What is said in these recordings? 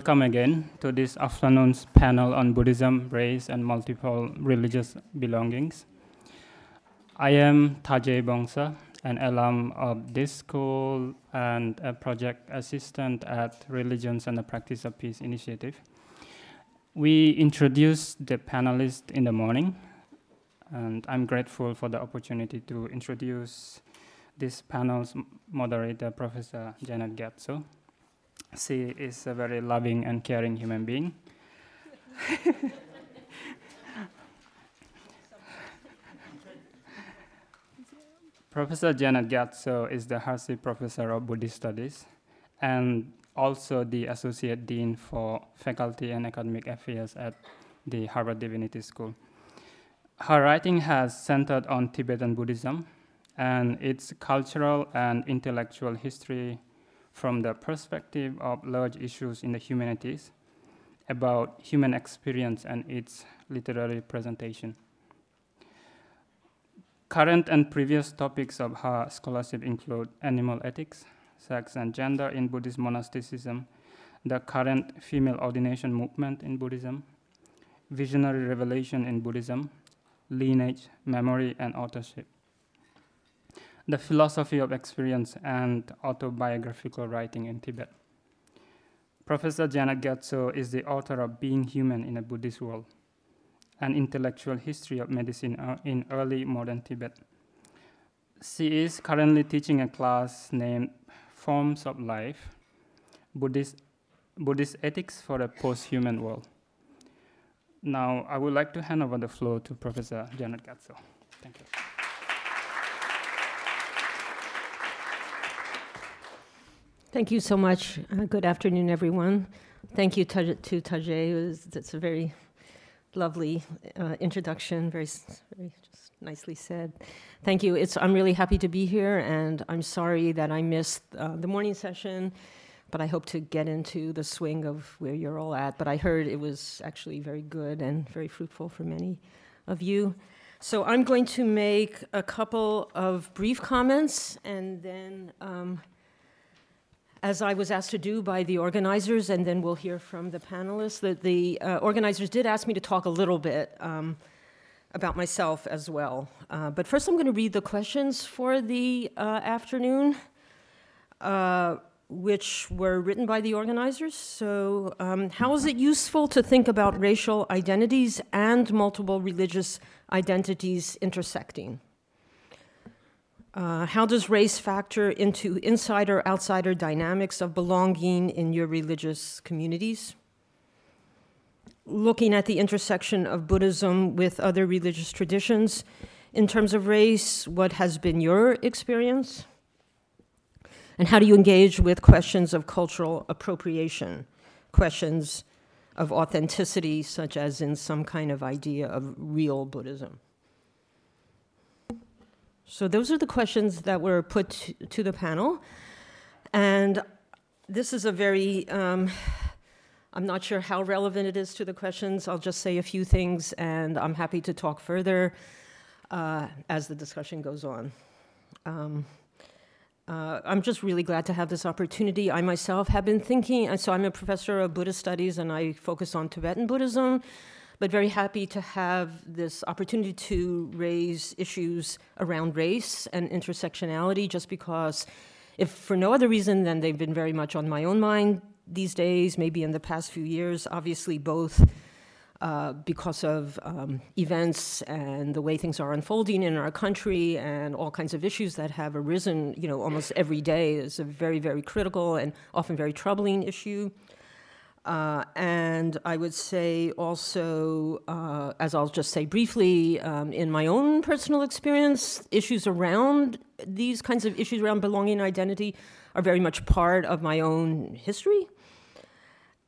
welcome again to this afternoon's panel on Buddhism, race, and multiple religious belongings. I am Tajay Bongsa, an alum of this school and a project assistant at Religions and the Practice of Peace initiative. We introduced the panelists in the morning, and I'm grateful for the opportunity to introduce this panel's moderator, Professor Janet Gyatso. She is a very loving and caring human being. Professor Janet Gyatso is the Hershey Professor of Buddhist Studies and also the Associate Dean for Faculty and Academic Affairs at the Harvard Divinity School. Her writing has centered on Tibetan Buddhism and its cultural and intellectual history from the perspective of large issues in the humanities about human experience and its literary presentation. Current and previous topics of her scholarship include animal ethics, sex and gender in Buddhist monasticism, the current female ordination movement in Buddhism, visionary revelation in Buddhism, lineage, memory, and authorship the philosophy of experience and autobiographical writing in Tibet. Professor Janet Gyatso is the author of Being Human in a Buddhist World, an intellectual history of medicine uh, in early modern Tibet. She is currently teaching a class named Forms of Life Buddhist, Buddhist Ethics for a Post Human World. Now, I would like to hand over the floor to Professor Janet Gyatso. Thank you. Thank you so much. Uh, good afternoon, everyone. Thank you to, to Tajay. It's a very lovely uh, introduction, very, very just nicely said. Thank you. It's, I'm really happy to be here, and I'm sorry that I missed uh, the morning session, but I hope to get into the swing of where you're all at. But I heard it was actually very good and very fruitful for many of you. So I'm going to make a couple of brief comments, and then um, as I was asked to do by the organizers, and then we'll hear from the panelists, that the uh, organizers did ask me to talk a little bit um, about myself as well. Uh, but first, I'm going to read the questions for the uh, afternoon, uh, which were written by the organizers. So, um, how is it useful to think about racial identities and multiple religious identities intersecting? Uh, how does race factor into insider outsider dynamics of belonging in your religious communities? Looking at the intersection of Buddhism with other religious traditions, in terms of race, what has been your experience? And how do you engage with questions of cultural appropriation, questions of authenticity, such as in some kind of idea of real Buddhism? So those are the questions that were put to the panel. And this is a very, um, I'm not sure how relevant it is to the questions. I'll just say a few things, and I'm happy to talk further uh, as the discussion goes on. Um, uh, I'm just really glad to have this opportunity. I myself have been thinking, so I'm a professor of Buddhist studies and I focus on Tibetan Buddhism but very happy to have this opportunity to raise issues around race and intersectionality just because if for no other reason than they've been very much on my own mind these days, maybe in the past few years, obviously both uh, because of um, events and the way things are unfolding in our country and all kinds of issues that have arisen, you know, almost every day is a very, very critical and often very troubling issue. Uh, and I would say also, uh, as I'll just say briefly, um, in my own personal experience, issues around these kinds of issues around belonging and identity are very much part of my own history.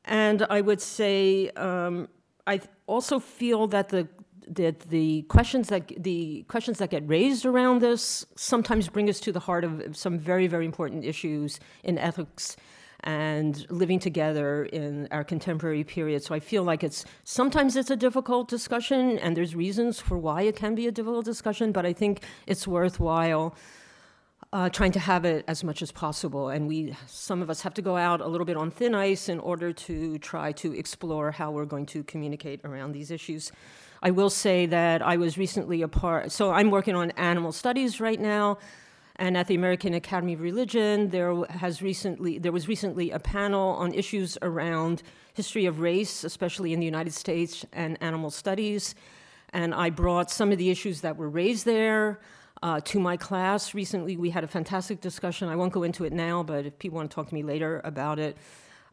And I would say um, I also feel that the that the questions that the questions that get raised around this sometimes bring us to the heart of some very very important issues in ethics and living together in our contemporary period. So I feel like it's sometimes it's a difficult discussion, and there's reasons for why it can be a difficult discussion, but I think it's worthwhile. uh, trying to have it as much as possible. And we, some of us have to go out a little bit on thin ice in order to try to explore how we're going to communicate around these issues. I will say that I was recently a part, so I'm working on animal studies right now. And at the American Academy of Religion, there has recently there was recently a panel on issues around history of race, especially in the United States, and animal studies. And I brought some of the issues that were raised there uh, to my class. Recently, we had a fantastic discussion. I won't go into it now, but if people want to talk to me later about it,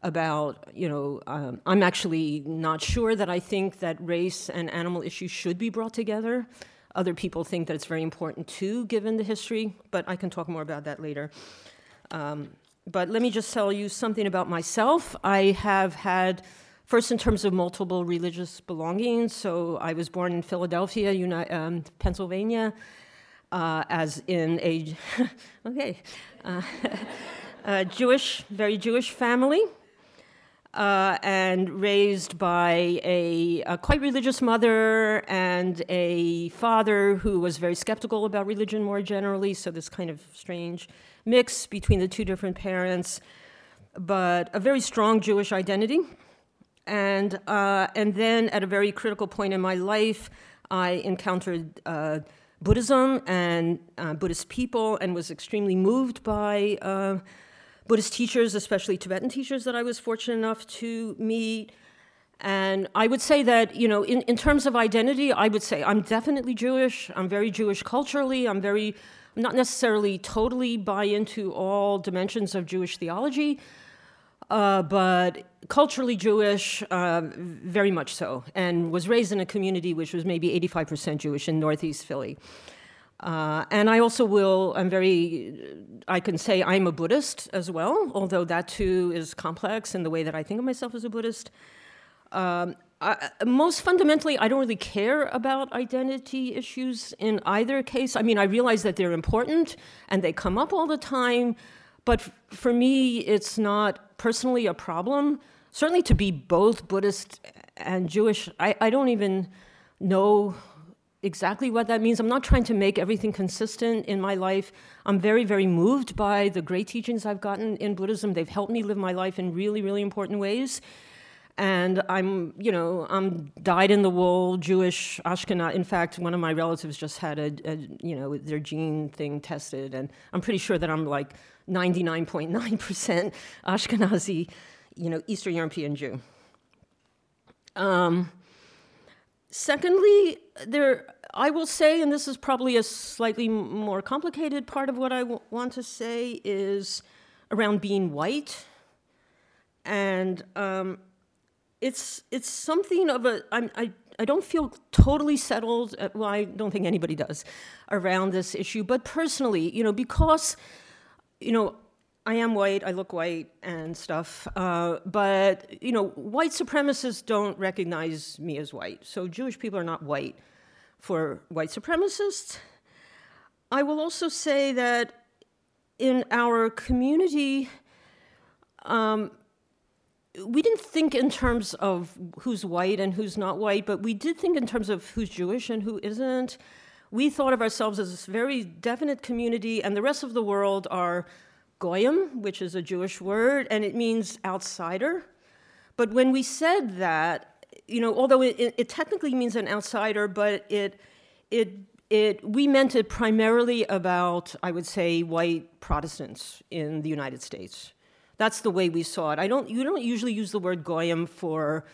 about, you know, um, I'm actually not sure that I think that race and animal issues should be brought together. Other people think that it's very important too, given the history, but I can talk more about that later. Um, but let me just tell you something about myself. I have had, first in terms of multiple religious belongings, so I was born in Philadelphia, Uni- um, Pennsylvania uh, as in a, okay, uh, a Jewish, very Jewish family. Uh, and raised by a, a, quite religious mother and a father who was very skeptical about religion more generally, so this kind of strange mix between the two different parents, but a very strong Jewish identity. And, uh, and then at a very critical point in my life, I encountered uh, Buddhism and uh, Buddhist people and was extremely moved by uh, Buddhist teachers, especially Tibetan teachers that I was fortunate enough to meet. And I would say that, you know, in, in terms of identity, I would say I'm definitely Jewish. I'm very Jewish culturally. I'm very, I'm not necessarily totally buy into all dimensions of Jewish theology, uh, but culturally Jewish, uh, very much so, and was raised in a community which was maybe 85% Jewish in Northeast Philly. Uh, and I also will, I'm very, I can say I'm a Buddhist as well, although that too is complex in the way that I think of myself as a Buddhist. Um, I, most fundamentally, I don't really care about identity issues in either case. I mean, I realize that they're important and they come up all the time, but for me, it's not personally a problem. Certainly to be both Buddhist and Jewish, I, I don't even know exactly what that means. I'm not trying to make everything consistent in my life. I'm very, very moved by the great teachings I've gotten in Buddhism. They've helped me live my life in really, really important ways. And I'm, you know, I'm dyed in the wool Jewish Ashkenaz. In fact, one of my relatives just had a, a, you know, their gene thing tested, and I'm pretty sure that I'm like 99.9% Ashkenazi, you know, Eastern European Jew. Um, secondly, there, I will say, and this is probably a slightly more complicated part of what I want to say, is around being white. And um, it's, it's something of a, I'm, I, I don't feel totally settled, at, well, I don't think anybody does, around this issue. But personally, you know, because you know, I am white, I look white and stuff, uh, but, you know, white supremacists don't recognize me as white. So Jewish people are not white for white supremacists. I will also say that in our community, um, we didn't think in terms of who's white and who's not white, but we did think in terms of who's Jewish and who isn't we thought of ourselves as this very definite community, and the rest of the world are goyim, which is a Jewish word, and it means outsider. But when we said that, you know, although it, it, technically means an outsider, but it, it, it, we meant it primarily about, I would say, white Protestants in the United States. That's the way we saw it. I don't, you don't usually use the word goyim for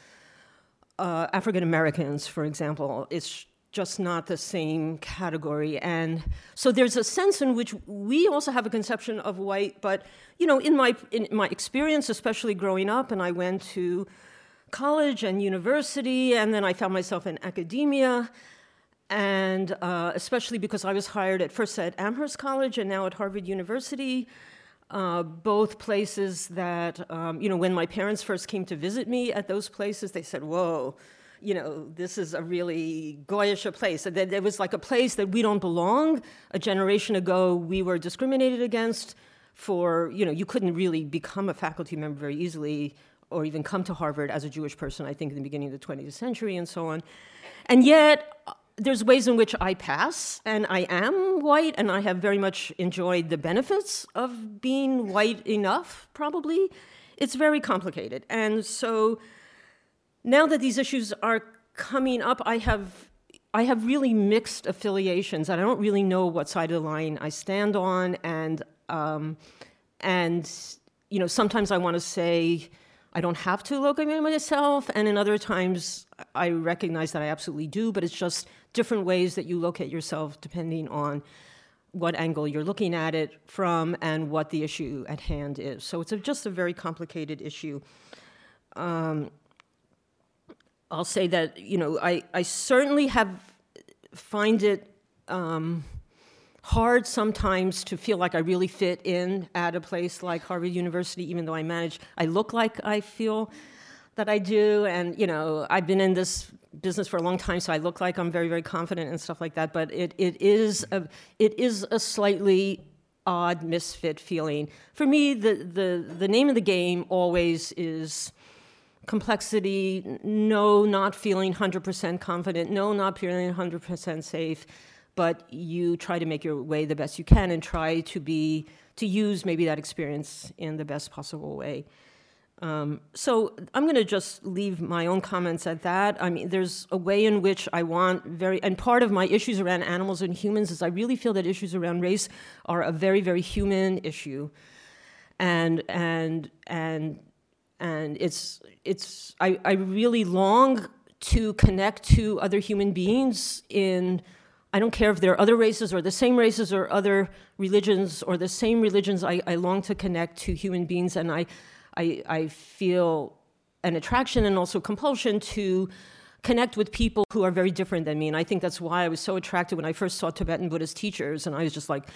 uh, African Americans, for example. It's just not the same category. And so there's a sense in which we also have a conception of white, but you know, in my in my experience, especially growing up, and I went to college and university, and then I found myself in academia, and uh, especially because I was hired at first at Amherst College and now at Harvard University. Uh, both places that, um, you know, when my parents first came to visit me at those places, they said, Whoa, you know, this is a really goyish place. That there was like a place that we don't belong. A generation ago, we were discriminated against for, you know, you couldn't really become a faculty member very easily or even come to Harvard as a Jewish person, I think, in the beginning of the 20th century and so on. And yet, there's ways in which I pass, and I am white, and I have very much enjoyed the benefits of being white enough, probably. It's very complicated. And so now that these issues are coming up, I have, I have really mixed affiliations, and I don't really know what side of the line I stand on. And, um, and you know, sometimes I want to say, I don't have to locate myself, and in other times I recognize that I absolutely do, but it's just different ways that you locate yourself depending on what angle you're looking at it from and what the issue at hand is. So it's a, just a very complicated issue. Um, I'll say that, you know, I, I certainly have, find it um, hard sometimes to feel like I really fit in at a place like Harvard University, even though I manage, I look like I feel that I do. And, you know, I've been in this business for a long time, so I look like I'm very, very confident and stuff like that. But it, it, is, a, it is a slightly odd misfit feeling. For me, the, the, the name of the game always is complexity, no, not feeling 100% confident, no, not feeling 100% safe but you try to make your way the best you can and try to be to use maybe that experience in the best possible way. Um, so I'm going to just leave my own comments at that. I mean, there's a way in which I want very, and part of my issues around animals and humans is I really feel that issues around race are a very, very human issue, and and and and it's it's I, I really long to connect to other human beings in I don't care if they're other races or the same races or other religions or the same religions. I, I long to connect to human beings, and I, I, I feel an attraction and also compulsion to connect with people who are very different than me. And I think that's why I was so attracted when I first saw Tibetan Buddhist teachers, and I was just like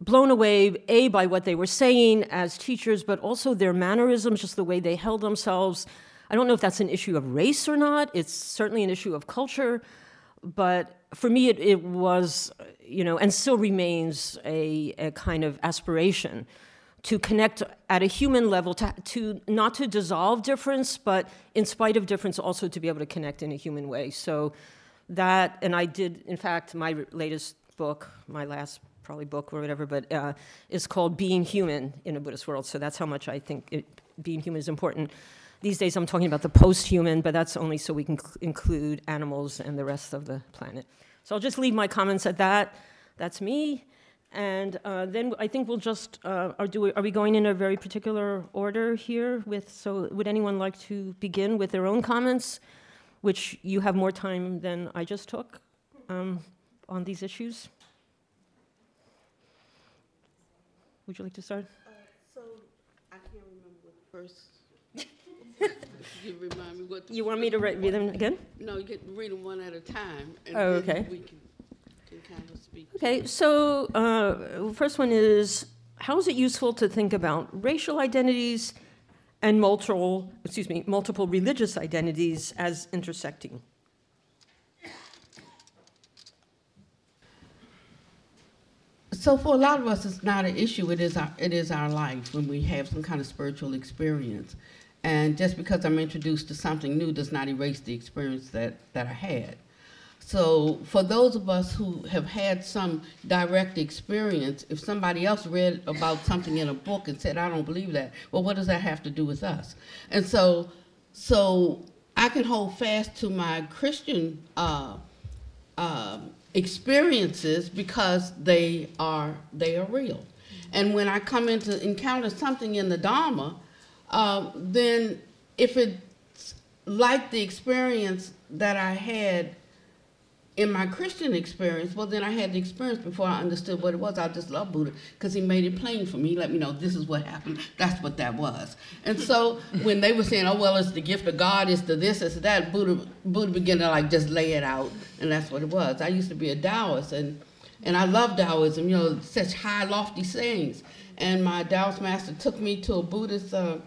blown away, A, by what they were saying as teachers, but also their mannerisms, just the way they held themselves. I don't know if that's an issue of race or not. It's certainly an issue of culture but for me, it, it, was, you know, and still remains a, a, kind of aspiration to connect at a human level, to, to not to dissolve difference, but in spite of difference, also to be able to connect in a human way. So that, and I did, in fact, my latest book, my last probably book or whatever, but uh, is called Being Human in a Buddhist World. So that's how much I think it, being human is important. These days I'm talking about the post-human, but that's only so we can include animals and the rest of the planet. So I'll just leave my comments at that. That's me. And uh, then I think we'll just, uh, are, we, are we going in a very particular order here with, so would anyone like to begin with their own comments, which you have more time than I just took um, on these issues? Would you like to start? Uh, so I can't remember what the first you remind me what. the You want me to first read them again? No, you can read them one at a time. and Oh, then okay. We can, can kind of speak. Okay, so uh, first one is how is it useful to think about racial identities and multiple, excuse me, multiple religious identities as intersecting? So for a lot of us, it's not an issue. It is our it is our life when we have some kind of spiritual experience, and just because I'm introduced to something new does not erase the experience that that I had. So for those of us who have had some direct experience, if somebody else read about something in a book and said, "I don't believe that," well, what does that have to do with us? And so, so I can hold fast to my Christian. Uh, um, experiences because they are they are real. And when I come into encounter something in the Dharma, uh, then if it's like the experience that I had in my Christian experience, well, then I had the experience before I understood what it was. I just love Buddha because he made it plain for me. He let me know this is what happened. That's what that was. And so when they were saying, "Oh well, it's the gift of God, it's the this, it's that," Buddha Buddha began to like just lay it out, and that's what it was. I used to be a Taoist, and and I love Taoism. You know, such high, lofty sayings. And my Taoist master took me to a Buddhist. Uh,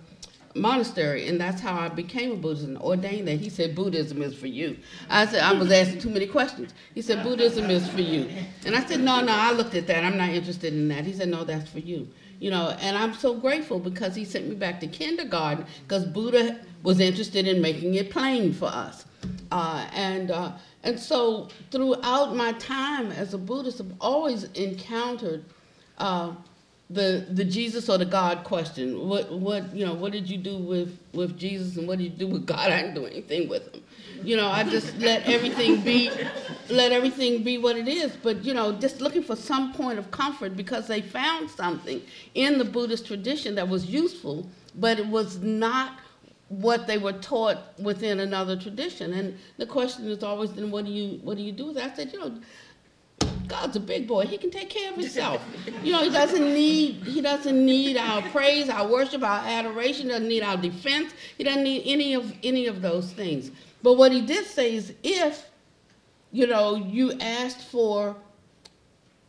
monastery, and that's how I became a Buddhist and ordained that. He said, Buddhism is for you. I said, I was asking too many questions. He said, Buddhism is for you. And I said, no, no, I looked at that. I'm not interested in that. He said, no, that's for you. You know, and I'm so grateful because he sent me back to kindergarten because Buddha was interested in making it plain for us. Uh, and uh, And so throughout my time as a Buddhist, I've always encountered uh, the the Jesus or the God question. What what you know? What did you do with with Jesus, and what did you do with God? I didn't do anything with him. You know, I just let everything be, let everything be what it is. But you know, just looking for some point of comfort because they found something in the Buddhist tradition that was useful, but it was not what they were taught within another tradition. And the question is always, then what do you what do you do with that? I said, you know, God's a big boy. He can take care of himself. You know, he doesn't need he doesn't need our praise, our worship, our adoration. Doesn't need our defense. He doesn't need any of any of those things. But what he did say is, if you know you asked for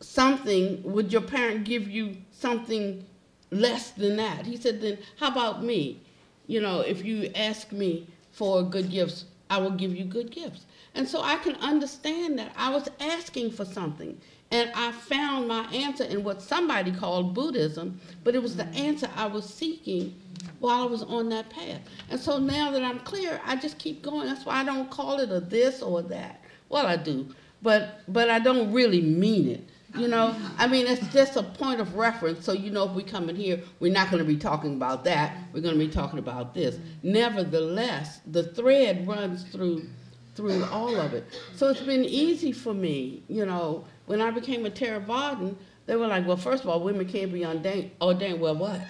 something, would your parent give you something less than that? He said, then how about me? You know, if you ask me for good gifts, I will give you good gifts. And so I can understand that I was asking for something. And I found my answer in what somebody called Buddhism, but it was the mm-hmm. answer I was seeking while I was on that path. And so now that I'm clear, I just keep going. That's why I don't call it a this or that. Well, I do, but but I don't really mean it. You know, uh-huh. I mean, it's just a point of reference. So you know, if we come in here, we're not going to be talking about that. We're going to be talking about this. Nevertheless, the thread runs through through all of it. So it's been easy for me. You know, when I became a Theravadan, they were like, well, first of all, women can't be ordained. Ordained. Well, what?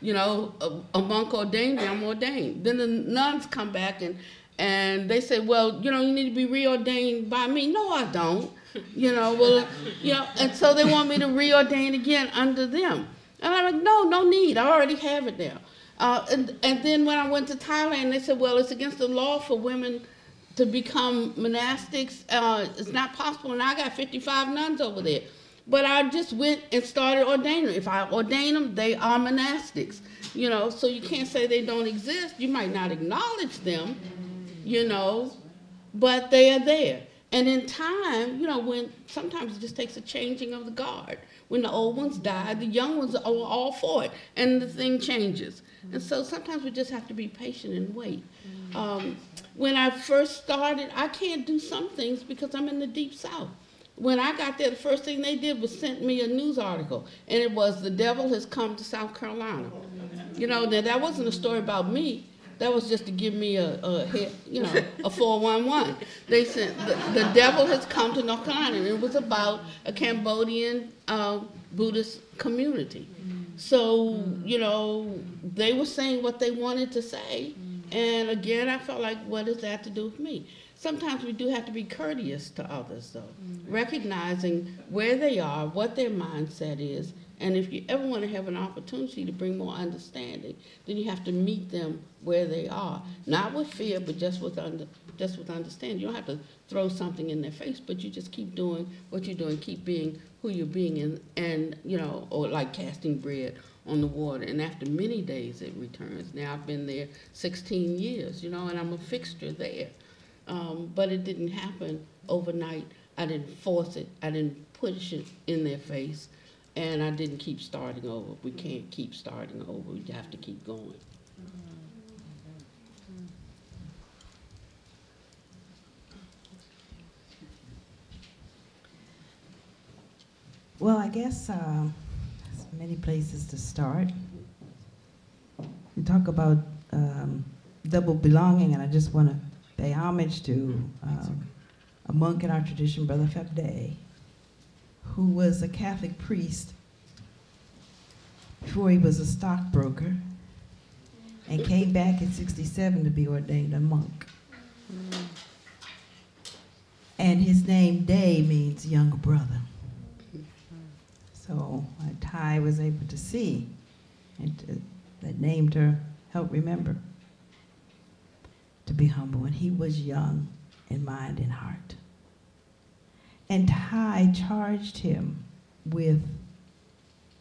You know, a, a monk ordained me, I'm ordained. Then the nuns come back and and they say, well, you know, you need to be reordained by me. No, I don't. You know, well, you know, and so they want me to reordain again under them. And I'm like, no, no need. I already have it there. Uh, and, and then when I went to Thailand, they said, well, it's against the law for women to become monastics. Uh, it's not possible. And I got 55 nuns over there. But I just went and started ordaining. If I ordain them, they are monastics. You know, so you can't say they don't exist. You might not acknowledge them, you know, but they are there. And in time, you know, when sometimes it just takes a changing of the guard. When the old ones die, the young ones are all for it, and the thing changes. And so sometimes we just have to be patient and wait. Um, when I first started, I can't do some things because I'm in the deep south. When I got there, the first thing they did was sent me a news article, and it was "The devil has come to South Carolina." You know, now that wasn't a story about me. That was just to give me a, a hit, you know, a 411. They said the, the devil has come to North Carolina, and it was about a Cambodian uh, Buddhist community. So, you know, they were saying what they wanted to say. And again, I felt like, what does that have to do with me? Sometimes we do have to be courteous to others, though, mm-hmm. recognizing where they are, what their mindset is, and if you ever want to have an opportunity to bring more understanding, then you have to meet them where they are, not with fear, but just with under, just with understanding. You don't have to throw something in their face, but you just keep doing what you're doing, keep being who you're being, and, and you know, or like casting bread on the water. And after many days, it returns. Now I've been there 16 years, you know, and I'm a fixture there. Um, but it didn't happen overnight. I didn't force it. I didn't push it in their face and I didn't keep starting over. We can't keep starting over. We have to keep going. Well, I guess uh, many places to start. We talk about um, double belonging, and I just want to pay homage to um, a monk in our tradition, Brother Fabday, who was a Catholic priest before he was a stockbroker and came back in 67 to be ordained a monk. And his name, Day, means younger brother. So Thay was able to see, and that named her, help remember, to be humble. And he was young in mind and heart. And Thay charged him with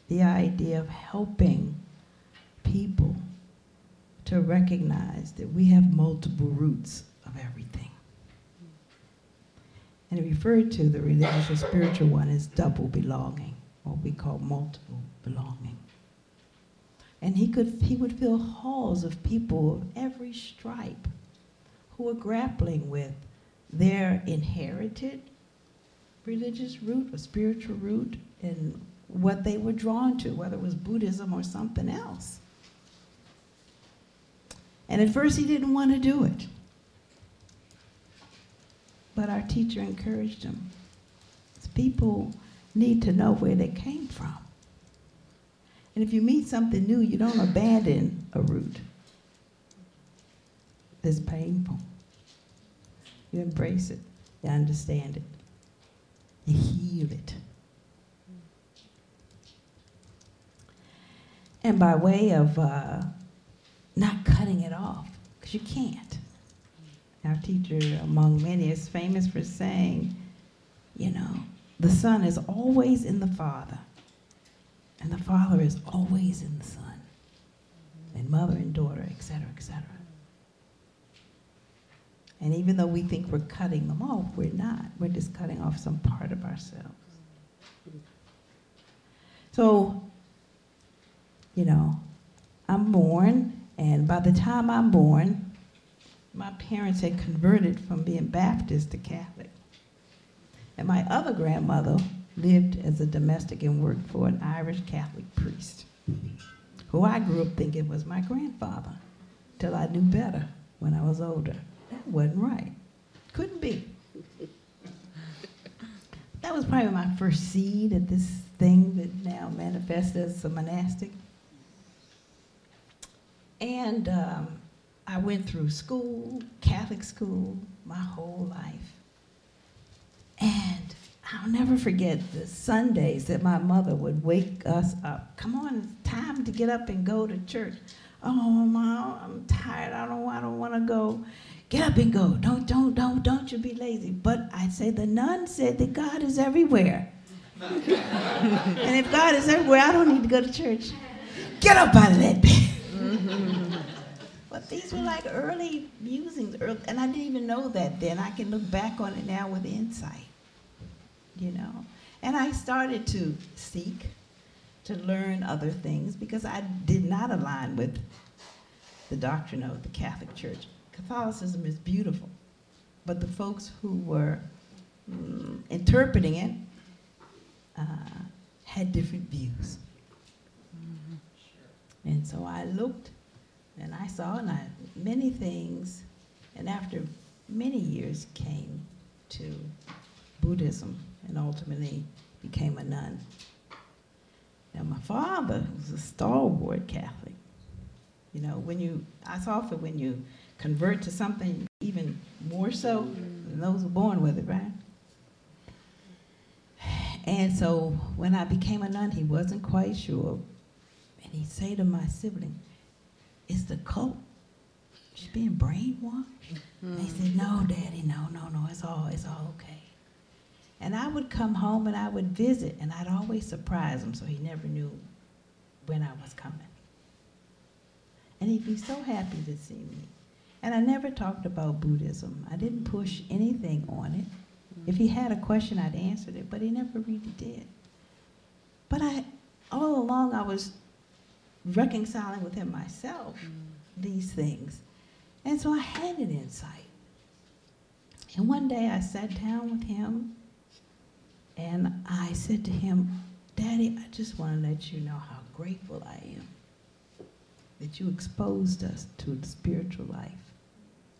the idea of helping people to recognize that we have multiple roots of everything. And he referred to the religious or spiritual one as double belonging, what we call multiple belonging. And he could he would fill halls of people of every stripe who were grappling with their inherited religious root or spiritual root and what they were drawn to, whether it was Buddhism or something else. And at first, he didn't want to do it. But our teacher encouraged him. People need to know where they came from. And if you meet something new, you don't abandon a root that's painful. You embrace it, you understand it, you heal it. And by way of uh, not cutting it off, because you can't. Our teacher, among many, is famous for saying, you know, the Son is always in the Father, and the Father is always in the Son, and mother and daughter, etc., etc. And even though we think we're cutting them off, we're not. We're just cutting off some part of ourselves. So, you know, I'm born, and by the time I'm born, my parents had converted from being Baptist to Catholic. And my other grandmother lived as a domestic and worked for an Irish Catholic priest, who I grew up thinking was my grandfather, till I knew better when I was older. That wasn't right. Couldn't be. That was probably my first seed at this thing that now manifests as a monastic. And um, I went through school, Catholic school, my whole life. And I'll never forget the Sundays that my mother would wake us up. Come on, it's time to get up and go to church. Oh, mom, I'm tired. I don't, I don't want to go. Get up and go. Don't, don't, don't, don't you be lazy. But I say the nun said that God is everywhere. and if God is everywhere, I don't need to go to church. Get up out of that bed. but these were like early musings, early, and I didn't even know that then. I can look back on it now with insight, you know. And I started to seek to learn other things because I did not align with the doctrine of the Catholic Church. Catholicism is beautiful, but the folks who were mm, interpreting it uh, had different views. Mm-hmm. And so I looked and I saw and I, many things, and after many years came to Buddhism and ultimately became a nun. Now my father was a stalwart Catholic. You know, when you, I saw when you convert to something even more so than those who are born with it, right? And so when I became a nun, he wasn't quite sure. And he'd say to my sibling, is the cult, she's being brainwashed? Mm-hmm. They said, no, daddy, no, no, no, it's all, it's all okay. And I would come home and I would visit, and I'd always surprise him so he never knew when I was coming. And he'd be so happy to see me. And I never talked about Buddhism. I didn't push anything on it. If he had a question, I'd answered it, but he never really did. But I, all along, I was reconciling with him myself these things. And so I had an insight. And one day I sat down with him and I said to him, Daddy, I just want to let you know how grateful I am that you exposed us to the spiritual life.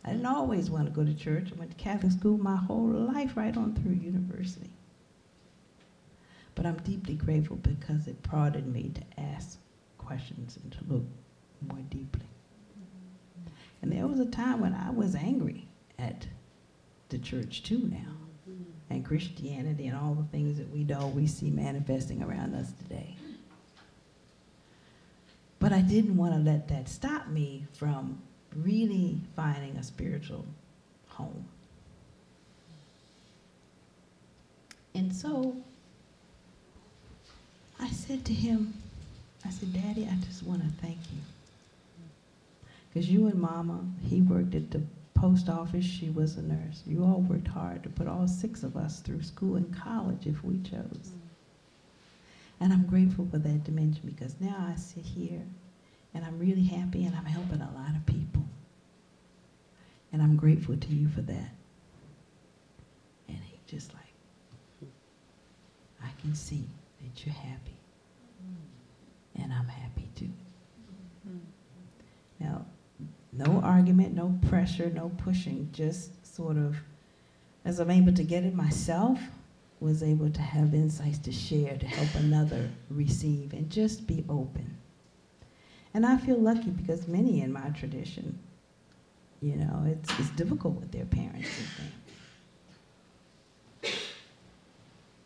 I didn't always want to go to church. I went to Catholic school my whole life, right on through university. But I'm deeply grateful because it prodded me to ask questions and to look more deeply. And there was a time when I was angry at the church too now, and Christianity and all the things that we know we see manifesting around us today. But I didn't want to let that stop me from really finding a spiritual home. And so I said to him, I said, Daddy, I just want to thank you. Because you and Mama, he worked at the post office, she was a nurse. You all worked hard to put all six of us through school and college if we chose. Mm. And I'm grateful for that dimension because now I sit here and I'm really happy and I'm helping a lot of people. And I'm grateful to you for that. And he just like, I can see that you're happy. Mm. And I'm happy too. Mm-hmm. Now, no argument, no pressure, no pushing, just sort of, as I'm able to get it myself, was able to have insights to share, to help another receive, and just be open. And I feel lucky because many in my tradition, you know, it's, it's difficult with their parents.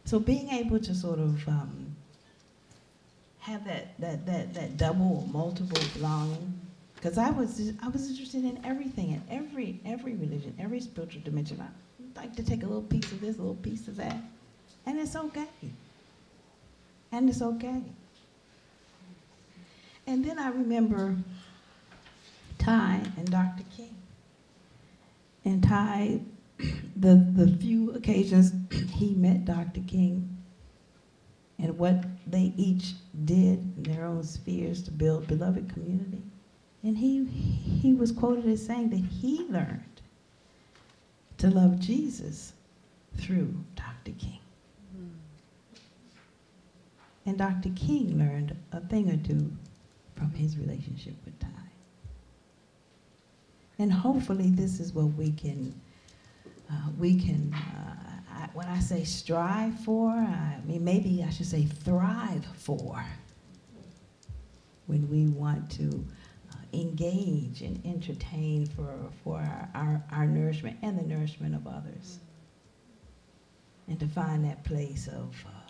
So being able to sort of um, have that, that, that, that double or multiple belonging, because I was, I was interested in everything, in every, every religion, every spiritual dimension. I like to take a little piece of this, a little piece of that. And it's okay. And it's okay. And then I remember Thay and Dr. King. And Thay, the, the few occasions he met Dr. King and what they each did in their own spheres to build beloved community. And he, he was quoted as saying that he learned to love Jesus through Dr. King. And Dr. King learned a thing or two from his relationship with Thay. And hopefully, this is what we can, uh, we can. Uh, I, when I say strive for, I mean maybe I should say thrive for. When we want to engage and entertain for for our, our, our nourishment and the nourishment of others, and to find that place of. Uh,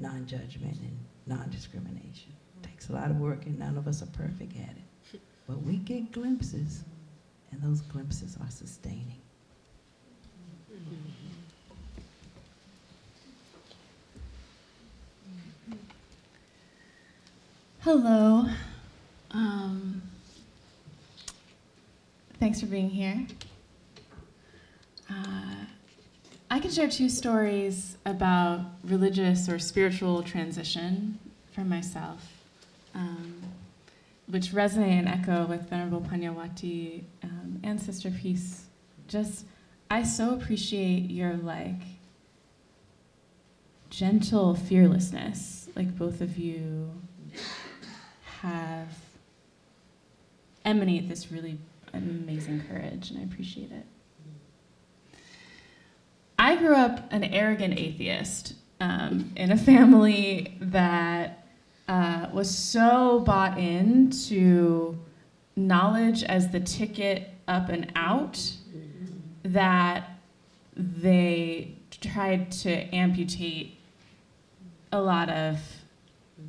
non-judgment and non-discrimination. It takes a lot of work and none of us are perfect at it. But we get glimpses and those glimpses are sustaining. Hello. Um, thanks for being here. Uh, I can share two stories about religious or spiritual transition for myself, um, which resonate and echo with Venerable Pannavati um, and Sister Peace. Just, I so appreciate your like gentle fearlessness, like both of you have emanate this really amazing courage, and I appreciate it. I grew up an arrogant atheist um, in a family that uh, was so bought into knowledge as the ticket up and out that they tried to amputate a lot of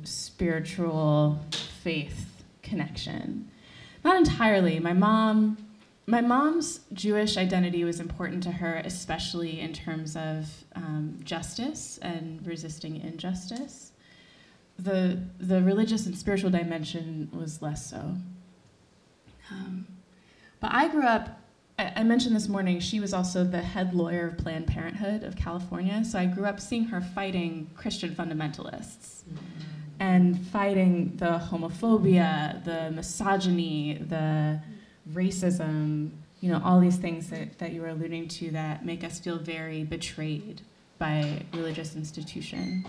spiritual faith connection. Not entirely. My mom my mom's Jewish identity was important to her, especially in terms of um, justice and resisting injustice. The, the religious and spiritual dimension was less so. Um, but I grew up, I, I mentioned this morning, she was also the head lawyer of Planned Parenthood of California, so I grew up seeing her fighting Christian fundamentalists and fighting the homophobia, the misogyny, the racism, you know, all these things that, that you were alluding to that make us feel very betrayed by religious institutions.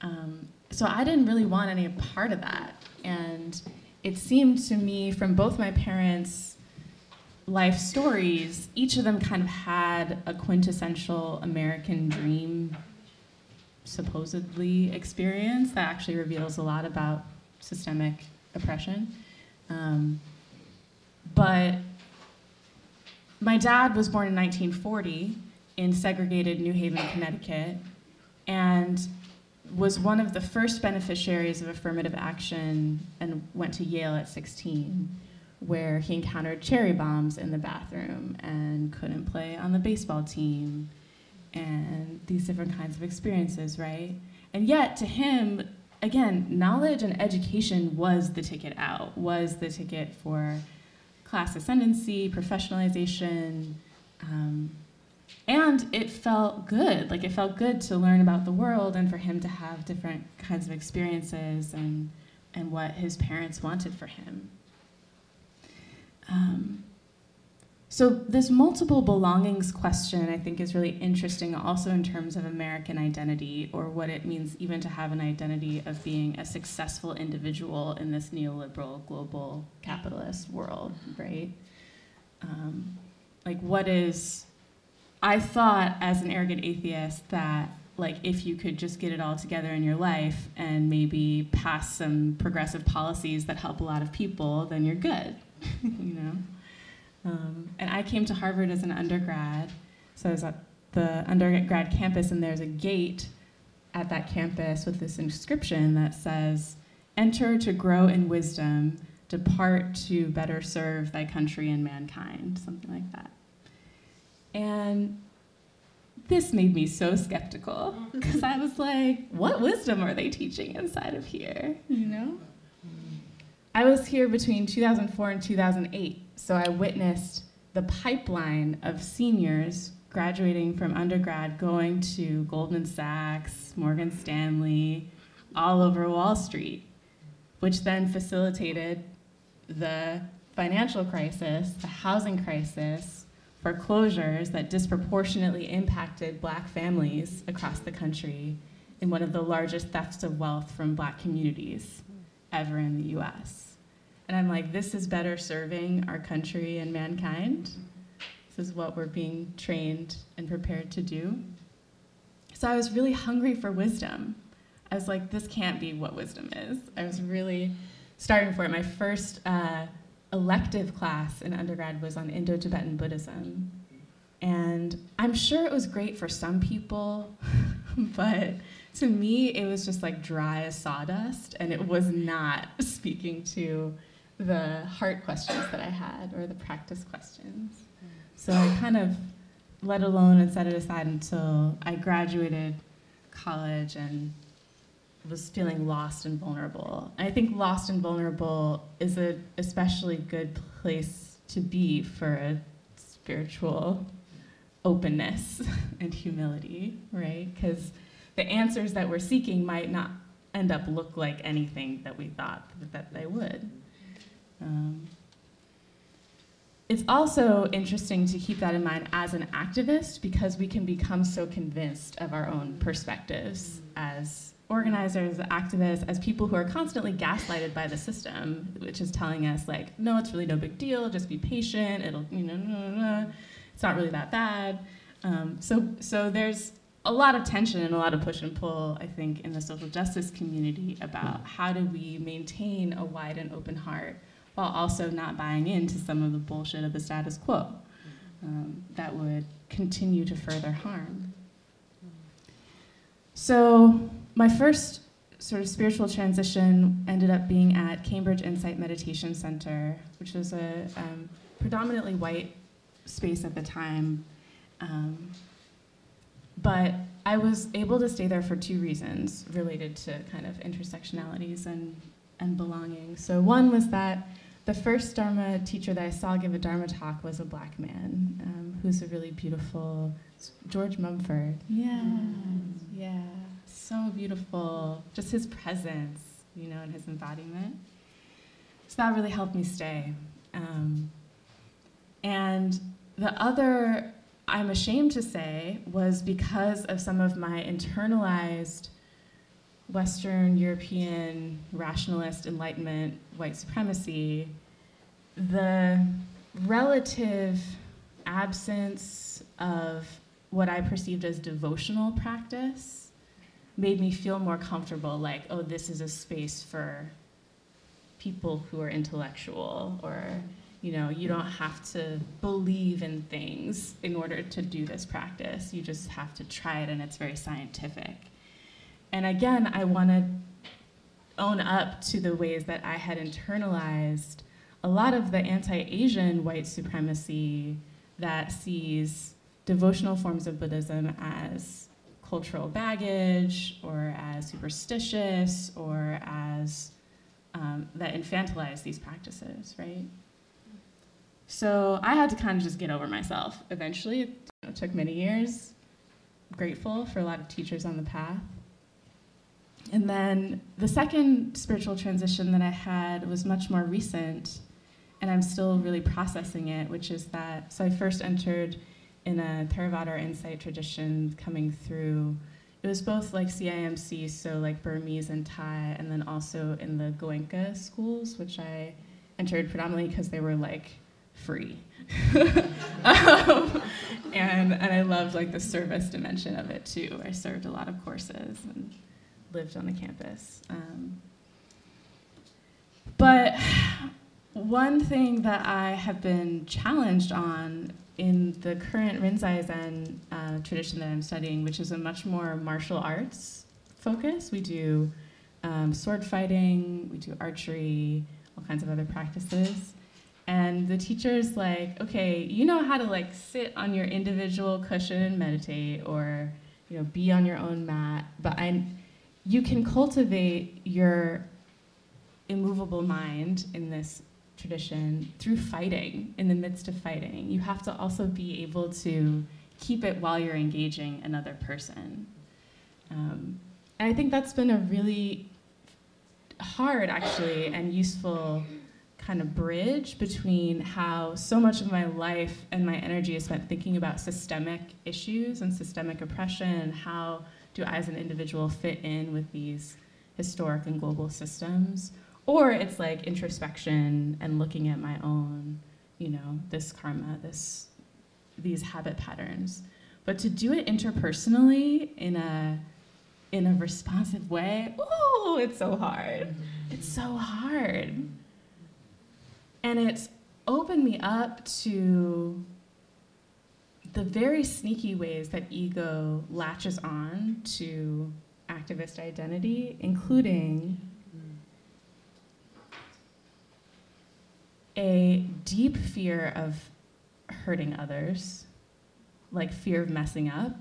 Um, so I didn't really want any part of that. And it seemed to me from both my parents' life stories, each of them kind of had a quintessential American dream, supposedly, experience that actually reveals a lot about systemic oppression. Um, but my dad was born in 1940 in segregated New Haven, Connecticut, and was one of the first beneficiaries of affirmative action and went to Yale at 16, where he encountered cherry bombs in the bathroom and couldn't play on the baseball team and these different kinds of experiences, right? And yet, to him, again, knowledge and education was the ticket out, was the ticket for class ascendancy, professionalization, um, and it felt good. Like it felt good to learn about the world and for him to have different kinds of experiences and and what his parents wanted for him. Um, so this multiple belongings question, I think, is really interesting, also in terms of American identity or what it means even to have an identity of being a successful individual in this neoliberal global capitalist world, right? Um, like, what is? I thought as an arrogant atheist that like if you could just get it all together in your life and maybe pass some progressive policies that help a lot of people, then you're good, you know. Um, and I came to Harvard as an undergrad, so I was at the undergrad campus, and there's a gate at that campus with this inscription that says, Enter to grow in wisdom, depart to better serve thy country and mankind, something like that. And this made me so skeptical because I was like, what wisdom are they teaching inside of here? You know? I was here between 2004 and 2008, so I witnessed the pipeline of seniors graduating from undergrad going to Goldman Sachs, Morgan Stanley, all over Wall Street, which then facilitated the financial crisis, the housing crisis, foreclosures that disproportionately impacted black families across the country in one of the largest thefts of wealth from black communities ever in the US. And I'm like, this is better serving our country and mankind. This is what we're being trained and prepared to do. So I was really hungry for wisdom. I was like, this can't be what wisdom is. I was really starting for it. My first uh, elective class in undergrad was on Indo Tibetan Buddhism. And I'm sure it was great for some people, but to me, it was just like dry as sawdust, and it was not speaking to the heart questions that I had or the practice questions. Hmm. So I kind of let alone and set it aside until I graduated college and was feeling lost and vulnerable. And I think lost and vulnerable is an especially good place to be for a spiritual openness and humility, right? Because the answers that we're seeking might not end up look like anything that we thought that they would. Um, it's also interesting to keep that in mind as an activist because we can become so convinced of our own perspectives as organizers, activists, as people who are constantly gaslighted by the system, which is telling us like, no, it's really no big deal. Just be patient. It'll, you know, no, no, no. it's not really that bad. Um, so, so there's a lot of tension and a lot of push and pull, I think, in the social justice community about how do we maintain a wide and open heart while also not buying into some of the bullshit of the status quo um, that would continue to further harm. So, my first sort of spiritual transition ended up being at Cambridge Insight Meditation Center, which was a um, predominantly white space at the time. Um, but I was able to stay there for two reasons related to kind of intersectionalities and, and belonging. So, one was that the first Dharma teacher that I saw give a Dharma talk was a black man um, who's a really beautiful George Mumford. Yeah, mm-hmm. yeah, so beautiful. Just his presence, you know, and his embodiment. So that really helped me stay. Um, and the other, I'm ashamed to say, was because of some of my internalized Western European rationalist enlightenment white supremacy, the relative absence of what I perceived as devotional practice made me feel more comfortable like, oh, this is a space for people who are intellectual or you know you don't have to believe in things in order to do this practice. You just have to try it and it's very scientific. And again, I want to own up to the ways that I had internalized a lot of the anti Asian white supremacy that sees devotional forms of Buddhism as cultural baggage or as superstitious or as um, that infantilize these practices, right? So I had to kind of just get over myself eventually. It you know, took many years. Grateful for a lot of teachers on the path. And then the second spiritual transition that I had was much more recent. And I'm still really processing it, which is that. So I first entered in a Theravada or insight tradition coming through. It was both like CIMC, so like Burmese and Thai, and then also in the Goenka schools, which I entered predominantly because they were like free. um, and, and I loved like the service dimension of it too. I served a lot of courses and lived on the campus. Um, but one thing that I have been challenged on in the current Rinzai Zen uh, tradition that I'm studying, which is a much more martial arts focus, we do um, sword fighting, we do archery, all kinds of other practices. And the teacher's like, okay, you know how to like sit on your individual cushion and meditate, or you know, be on your own mat, but I, you can cultivate your immovable mind in this tradition through fighting, in the midst of fighting. You have to also be able to keep it while you're engaging another person. Um, and I think that's been a really hard, actually, and useful kind of bridge between how so much of my life and my energy is spent thinking about systemic issues and systemic oppression and how do I as an individual fit in with these historic and global systems or it's like introspection and looking at my own you know this karma this these habit patterns. But to do it interpersonally in a in a responsive way oh it's so hard. Mm-hmm. It's so hard. And it's opened me up to the very sneaky ways that ego latches on to activist identity including a deep fear of hurting others, like fear of messing up,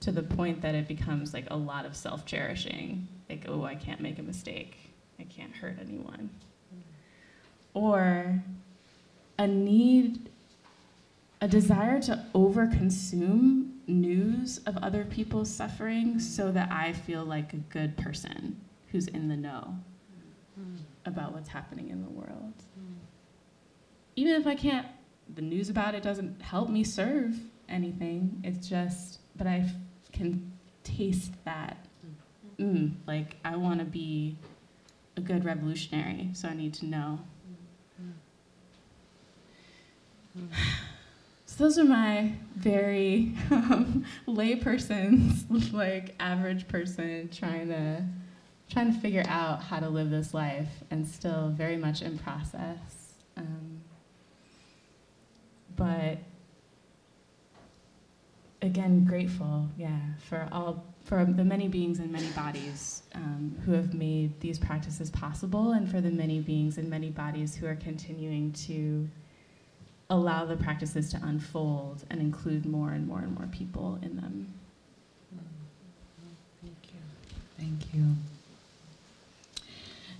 to the point that it becomes like a lot of self cherishing. Like, oh, I can't make a mistake, I can't hurt anyone. Or a need, a desire to overconsume news of other people's suffering so that I feel like a good person who's in the know hmm. about what's happening in the world even if I can't, the news about it doesn't help me serve anything. It's just, but I f- can taste that. Mm, like, I want to be a good revolutionary, so I need to know. So those are my very um, laypersons, like average person trying to trying to figure out how to live this life and still very much in process. But again, grateful, yeah, for all for the many beings and many bodies um, who have made these practices possible, and for the many beings and many bodies who are continuing to allow the practices to unfold and include more and more and more people in them. Thank you. Thank you.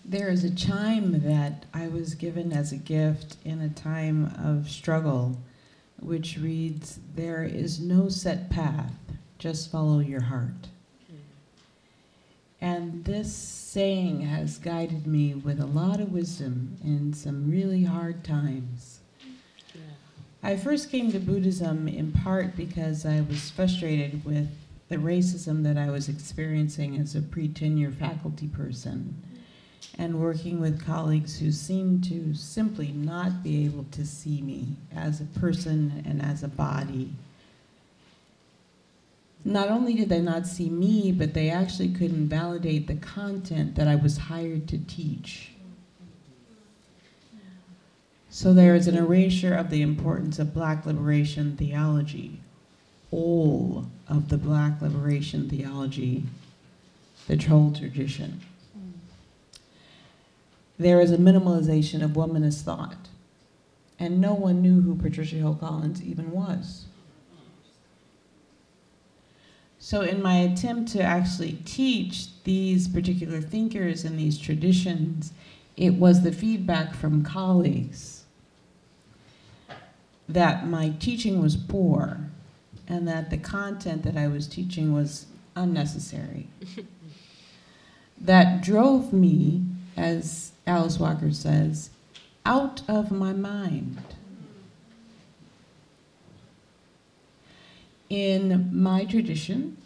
There is a chime that I was given as a gift in a time of struggle which reads, There is no set path, just follow your heart. And this saying has guided me with a lot of wisdom in some really hard times. I first came to Buddhism in part because I was frustrated with the racism that I was experiencing as a pre tenure faculty person and working with colleagues who seemed to simply not be able to see me as a person and as a body. Not only did they not see me, but they actually couldn't validate the content that I was hired to teach. So there is an erasure of the importance of black liberation theology, all of the black liberation theology, the troll tradition there is a minimalization of womanist thought. And no one knew who Patricia Hill Collins even was. So, in my attempt to actually teach these particular thinkers and these traditions, it was the feedback from colleagues that my teaching was poor and that the content that I was teaching was unnecessary. that drove me, as Alice Walker says, out of my mind. In my tradition,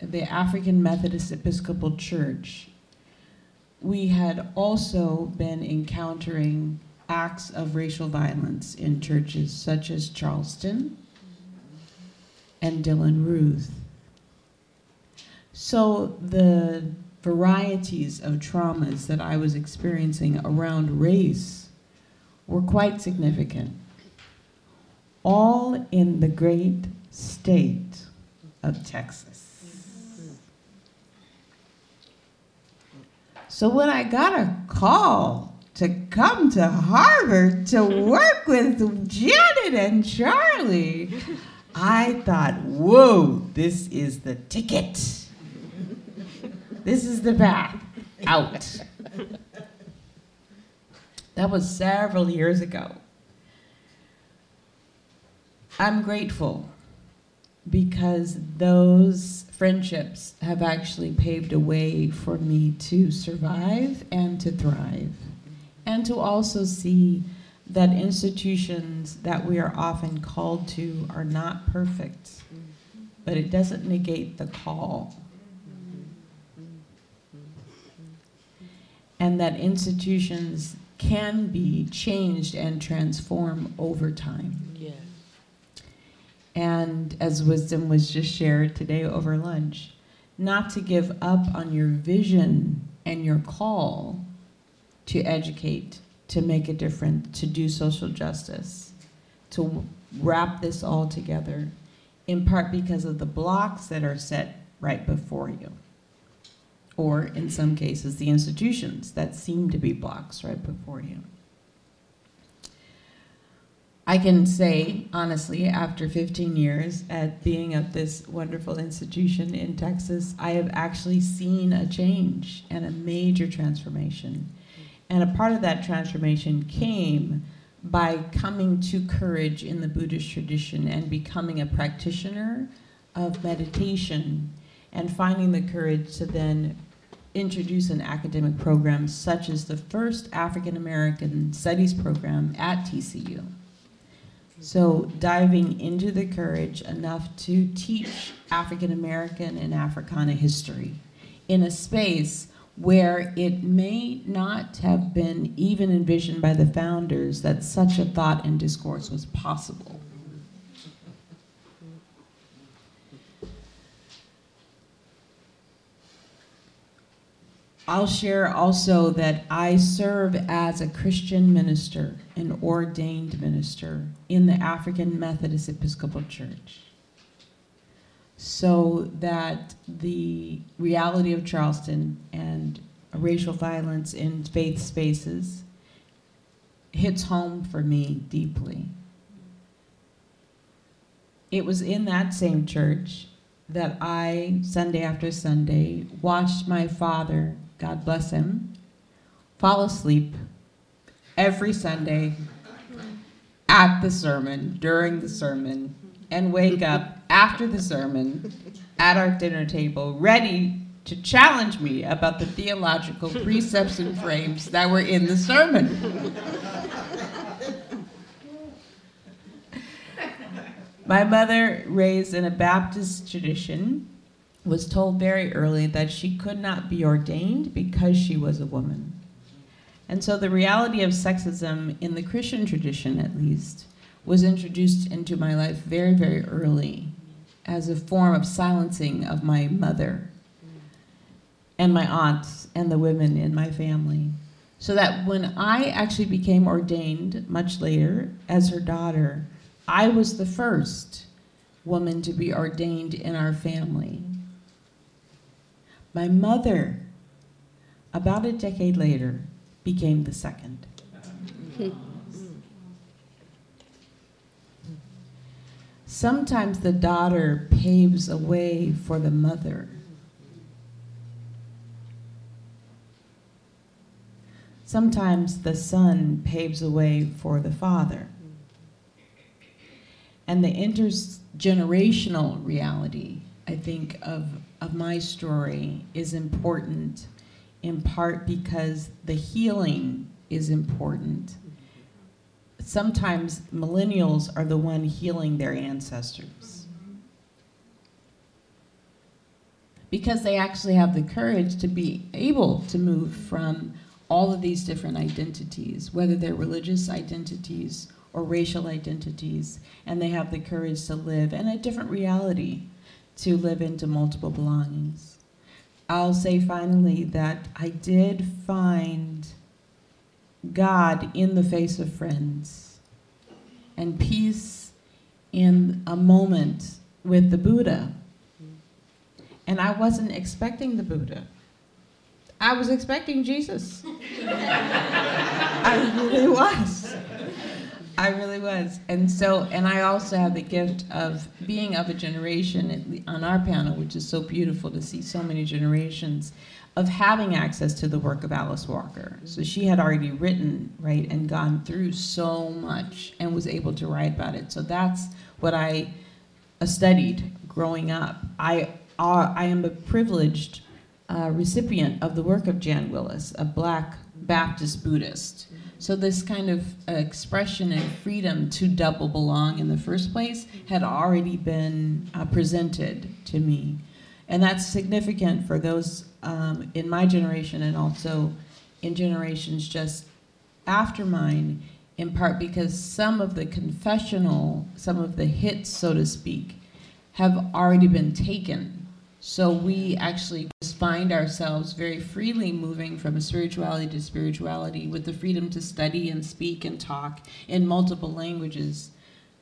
the African Methodist Episcopal Church, we had also been encountering acts of racial violence in churches such as Charleston and Dylann Roof. So the varieties of traumas that I was experiencing around race were quite significant, all in the great state of Texas. So when I got a call to come to Harvard to work with Janet and Charlie, I thought, whoa, this is the ticket. This is the path out. That was several years ago. I'm grateful because those friendships have actually paved a way for me to survive and to thrive, and to also see that institutions that we are often called to are not perfect, but it doesn't negate the call. And that institutions can be changed and transformed over time. Yes. And as wisdom was just shared today over lunch, not to give up on your vision and your call to educate, to make a difference, to do social justice, to wrap this all together, in part because of the blocks that are set right before you. Or in some cases, the institutions that seem to be blocks right before you. I can say, honestly, after 15 years at being at this wonderful institution in Texas, I have actually seen a change and a major transformation. And a part of that transformation came by coming to courage in the Buddhist tradition and becoming a practitioner of meditation and finding the courage to then introduce an academic program such as the first African American Studies program at TCU. So diving into the courage enough to teach African American and Africana history in a space where it may not have been even envisioned by the founders that such a thought and discourse was possible. I'll share also that I serve as a Christian minister, an ordained minister in the African Methodist Episcopal Church. So that the reality of Charleston and racial violence in faith spaces hits home for me deeply. It was in that same church that I, Sunday after Sunday, watched my father God bless him, fall asleep every Sunday at the sermon, during the sermon, and wake up after the sermon at our dinner table, ready to challenge me about the theological precepts and frames that were in the sermon. My mother, raised in a Baptist tradition, was told very early that she could not be ordained because she was a woman. And so the reality of sexism, in the Christian tradition at least, was introduced into my life very, very early as a form of silencing of my mother and my aunts and the women in my family. So that when I actually became ordained much later as her daughter, I was the first woman to be ordained in our family. My mother, about a decade later, became the second. Sometimes the daughter paves a way for the mother. Sometimes the son paves a way for the father. And the intergenerational reality, I think, of, of my story is important in part because the healing is important sometimes millennials are the one healing their ancestors. Because they actually have the courage to be able to move from all of these different identities, whether they're religious identities or racial identities, and they have the courage to live in a different reality, to live into multiple belongings. I'll say finally that I did find God in the face of friends and peace in a moment with the Buddha. And I wasn't expecting the Buddha. I was expecting Jesus. I really was. I really was. And so, and I also have the gift of being of a generation on our panel, which is so beautiful to see so many generations, of having access to the work of Alice Walker. So she had already written, right, and gone through so much and was able to write about it. So that's what I uh, studied growing up. I, uh, I am a privileged uh, recipient of the work of Jan Willis, a black Baptist Buddhist. So this kind of uh, expression and freedom to double belong in the first place had already been uh, presented to me. And that's significant for those um, in my generation and also in generations just after mine, in part because some of the confessional, some of the hits, so to speak, have already been taken so we actually find ourselves very freely moving from spirituality to spirituality with the freedom to study and speak and talk in multiple languages.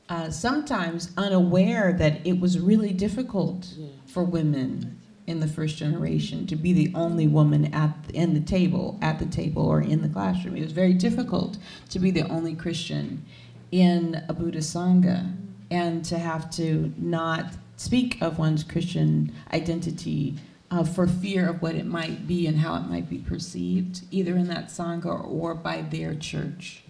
Uh, sometimes unaware that it was really difficult yeah. for women in the first generation to be the only woman at in the table at the table or in the classroom. It was very difficult to be the only Christian in a Buddhist sangha and to have to not speak of one's Christian identity uh, for fear of what it might be and how it might be perceived, either in that Sangha or by their church.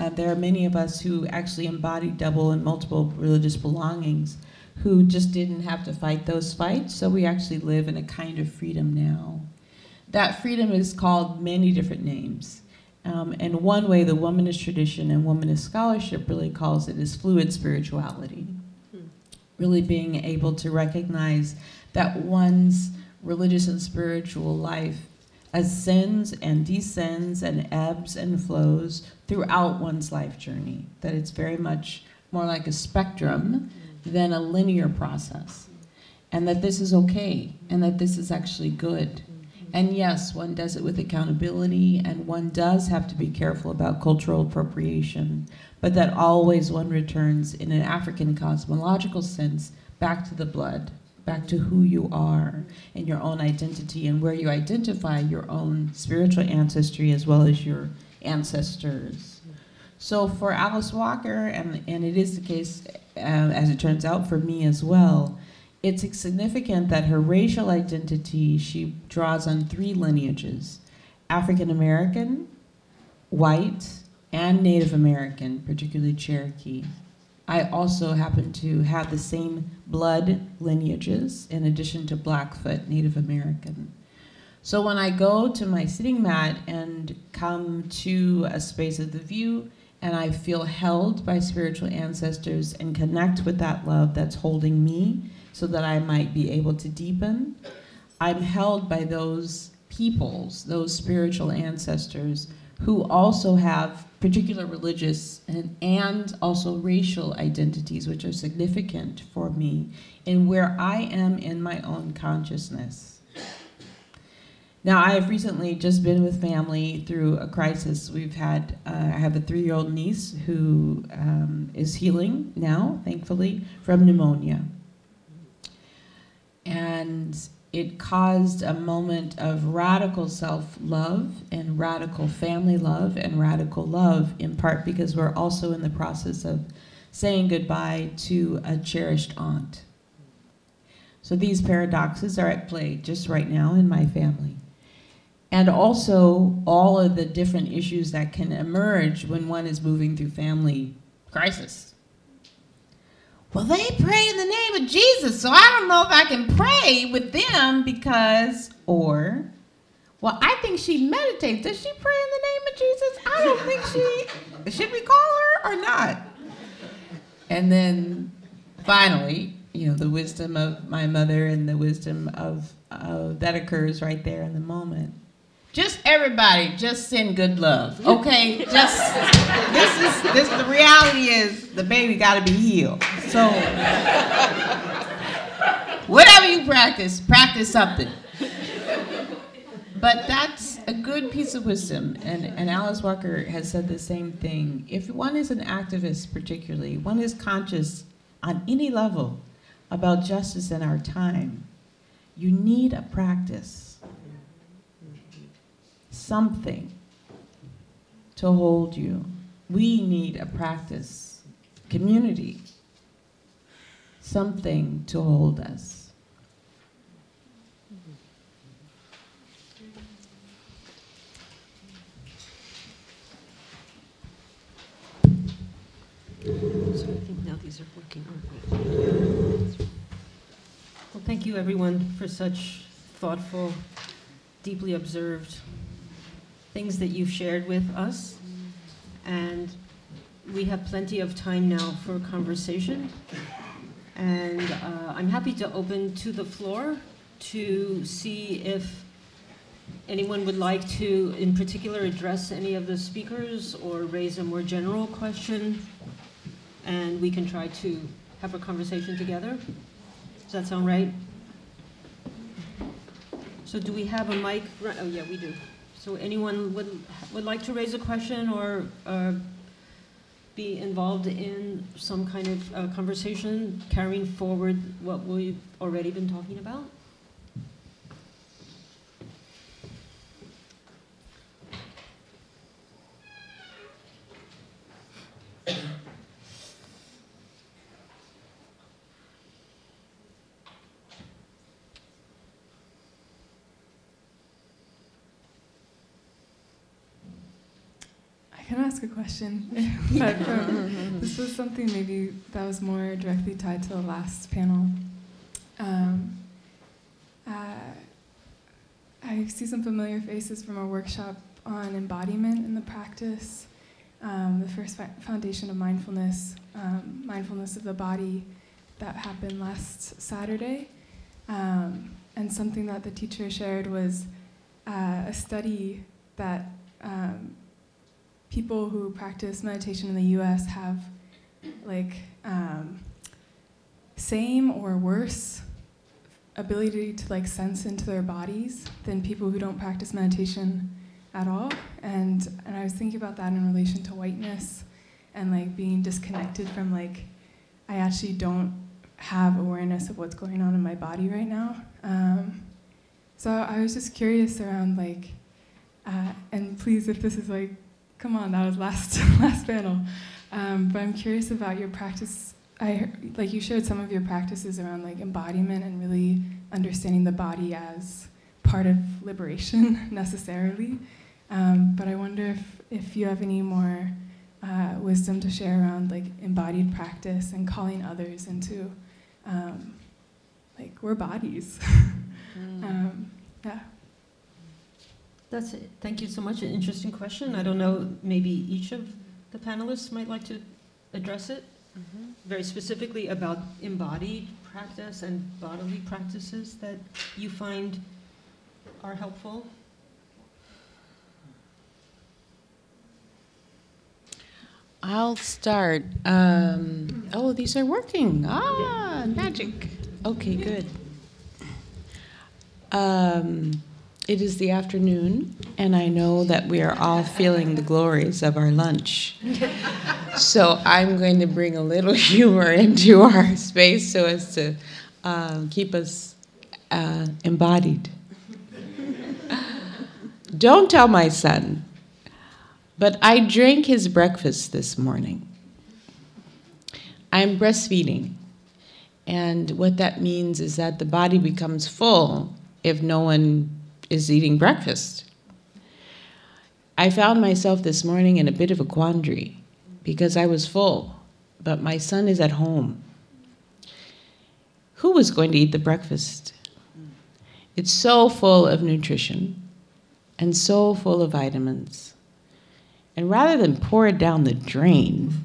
Uh, there are many of us who actually embody double and multiple religious belongings who just didn't have to fight those fights, so we actually live in a kind of freedom now. That freedom is called many different names. Um, and one way the womanist tradition and womanist scholarship really calls it is fluid spirituality really being able to recognize that one's religious and spiritual life ascends and descends and ebbs and flows throughout one's life journey. That it's very much more like a spectrum than a linear process. And that this is okay and that this is actually good. And yes, one does it with accountability and one does have to be careful about cultural appropriation but that always one returns in an African cosmological sense back to the blood, back to who you are and your own identity and where you identify your own spiritual ancestry as well as your ancestors. So for Alice Walker, and, and it is the case, uh, as it turns out, for me as well, it's significant that her racial identity, she draws on three lineages African American, white, and Native American, particularly Cherokee. I also happen to have the same blood lineages in addition to Blackfoot, Native American. So when I go to my sitting mat and come to a space of the view and I feel held by spiritual ancestors and connect with that love that's holding me so that I might be able to deepen, I'm held by those peoples, those spiritual ancestors who also have particular religious and, and also racial identities, which are significant for me in where I am in my own consciousness. Now, I have recently just been with family through a crisis. We've had, uh, I have a three year old niece who um, is healing now, thankfully, from pneumonia. And it caused a moment of radical self love and radical family love and radical love, in part because we're also in the process of saying goodbye to a cherished aunt. So these paradoxes are at play just right now in my family. And also all of the different issues that can emerge when one is moving through family crisis well, they pray in the name of Jesus, so I don't know if I can pray with them because, or, Well, I think she meditates. Does she pray in the name of Jesus? I don't think she. Should we call her or not? And then finally, you know, the wisdom of my mother and the wisdom of uh, that occurs right there in the moment. Just everybody, just send good love, okay? just this is this. The reality is the baby got to be healed. So whatever you practice, practice something. But that's a good piece of wisdom, and, and Alice Walker has said the same thing. If one is an activist, particularly, one is conscious on any level about justice in our time, you need a practice, something to hold you. We need a practice, community, something to hold us. So I think now these are working. Well, thank you, everyone, for such thoughtful, deeply observed things that you've shared with us. And we have plenty of time now for conversation. And uh, I'm happy to open to the floor to see if anyone would like to, in particular, address any of the speakers or raise a more general question and we can try to have a conversation together. Does that sound right? So do we have a mic? Oh, yeah, we do. So anyone would, would like to raise a question or uh, be involved in some kind of uh, conversation carrying forward what we've already been talking about? I can ask a question, but um, this was something maybe that was more directly tied to the last panel. Um, uh, I see some familiar faces from our workshop on embodiment in the practice, um, the first fi- foundation of mindfulness, um, mindfulness of the body, that happened last Saturday. Um, and something that the teacher shared was uh, a study that um, people who practice meditation in the U.S. have like um, same or worse ability to like sense into their bodies than people who don't practice meditation at all. And and I was thinking about that in relation to whiteness and like being disconnected from like I actually don't have awareness of what's going on in my body right now. Um, so I was just curious around like, uh, and please, if this is like come on, that was last last panel. Um, but I'm curious about your practice. I heard, like you shared some of your practices around like embodiment and really understanding the body as part of liberation necessarily. Um, but I wonder if if you have any more uh, wisdom to share around like embodied practice and calling others into um, like we're bodies. um, yeah. That's it. Thank you so much. An interesting question. I don't know, maybe each of the panelists might like to address it very specifically about embodied practice and bodily practices that you find are helpful. I'll start. Um, oh, these are working. Ah, magic. Okay, good. Um, it is the afternoon, and I know that we are all feeling the glories of our lunch. so I'm going to bring a little humor into our space so as to uh, keep us uh, embodied. Don't tell my son, but I drank his breakfast this morning. I'm breastfeeding, and what that means is that the body becomes full if no one is eating breakfast. I found myself this morning in a bit of a quandary because I was full, but my son is at home. Who was going to eat the breakfast? It's so full of nutrition. and so full of vitamins. And rather than pour it down the drain,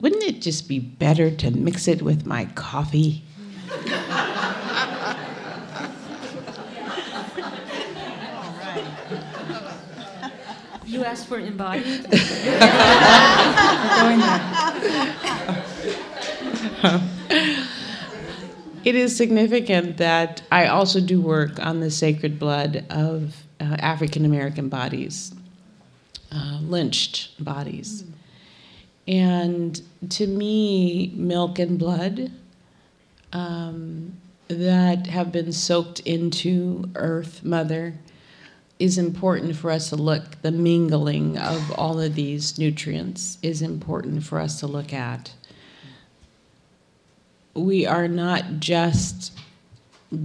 wouldn't it just be better to mix it with my coffee? You asked for embodied? Going there. It is significant that I also do work on the sacred blood of uh, African American bodies, uh, lynched bodies. And to me, milk and blood um, that have been soaked into Earth Mother is important for us to look. The mingling of all of these nutrients is important for us to look at. We are not just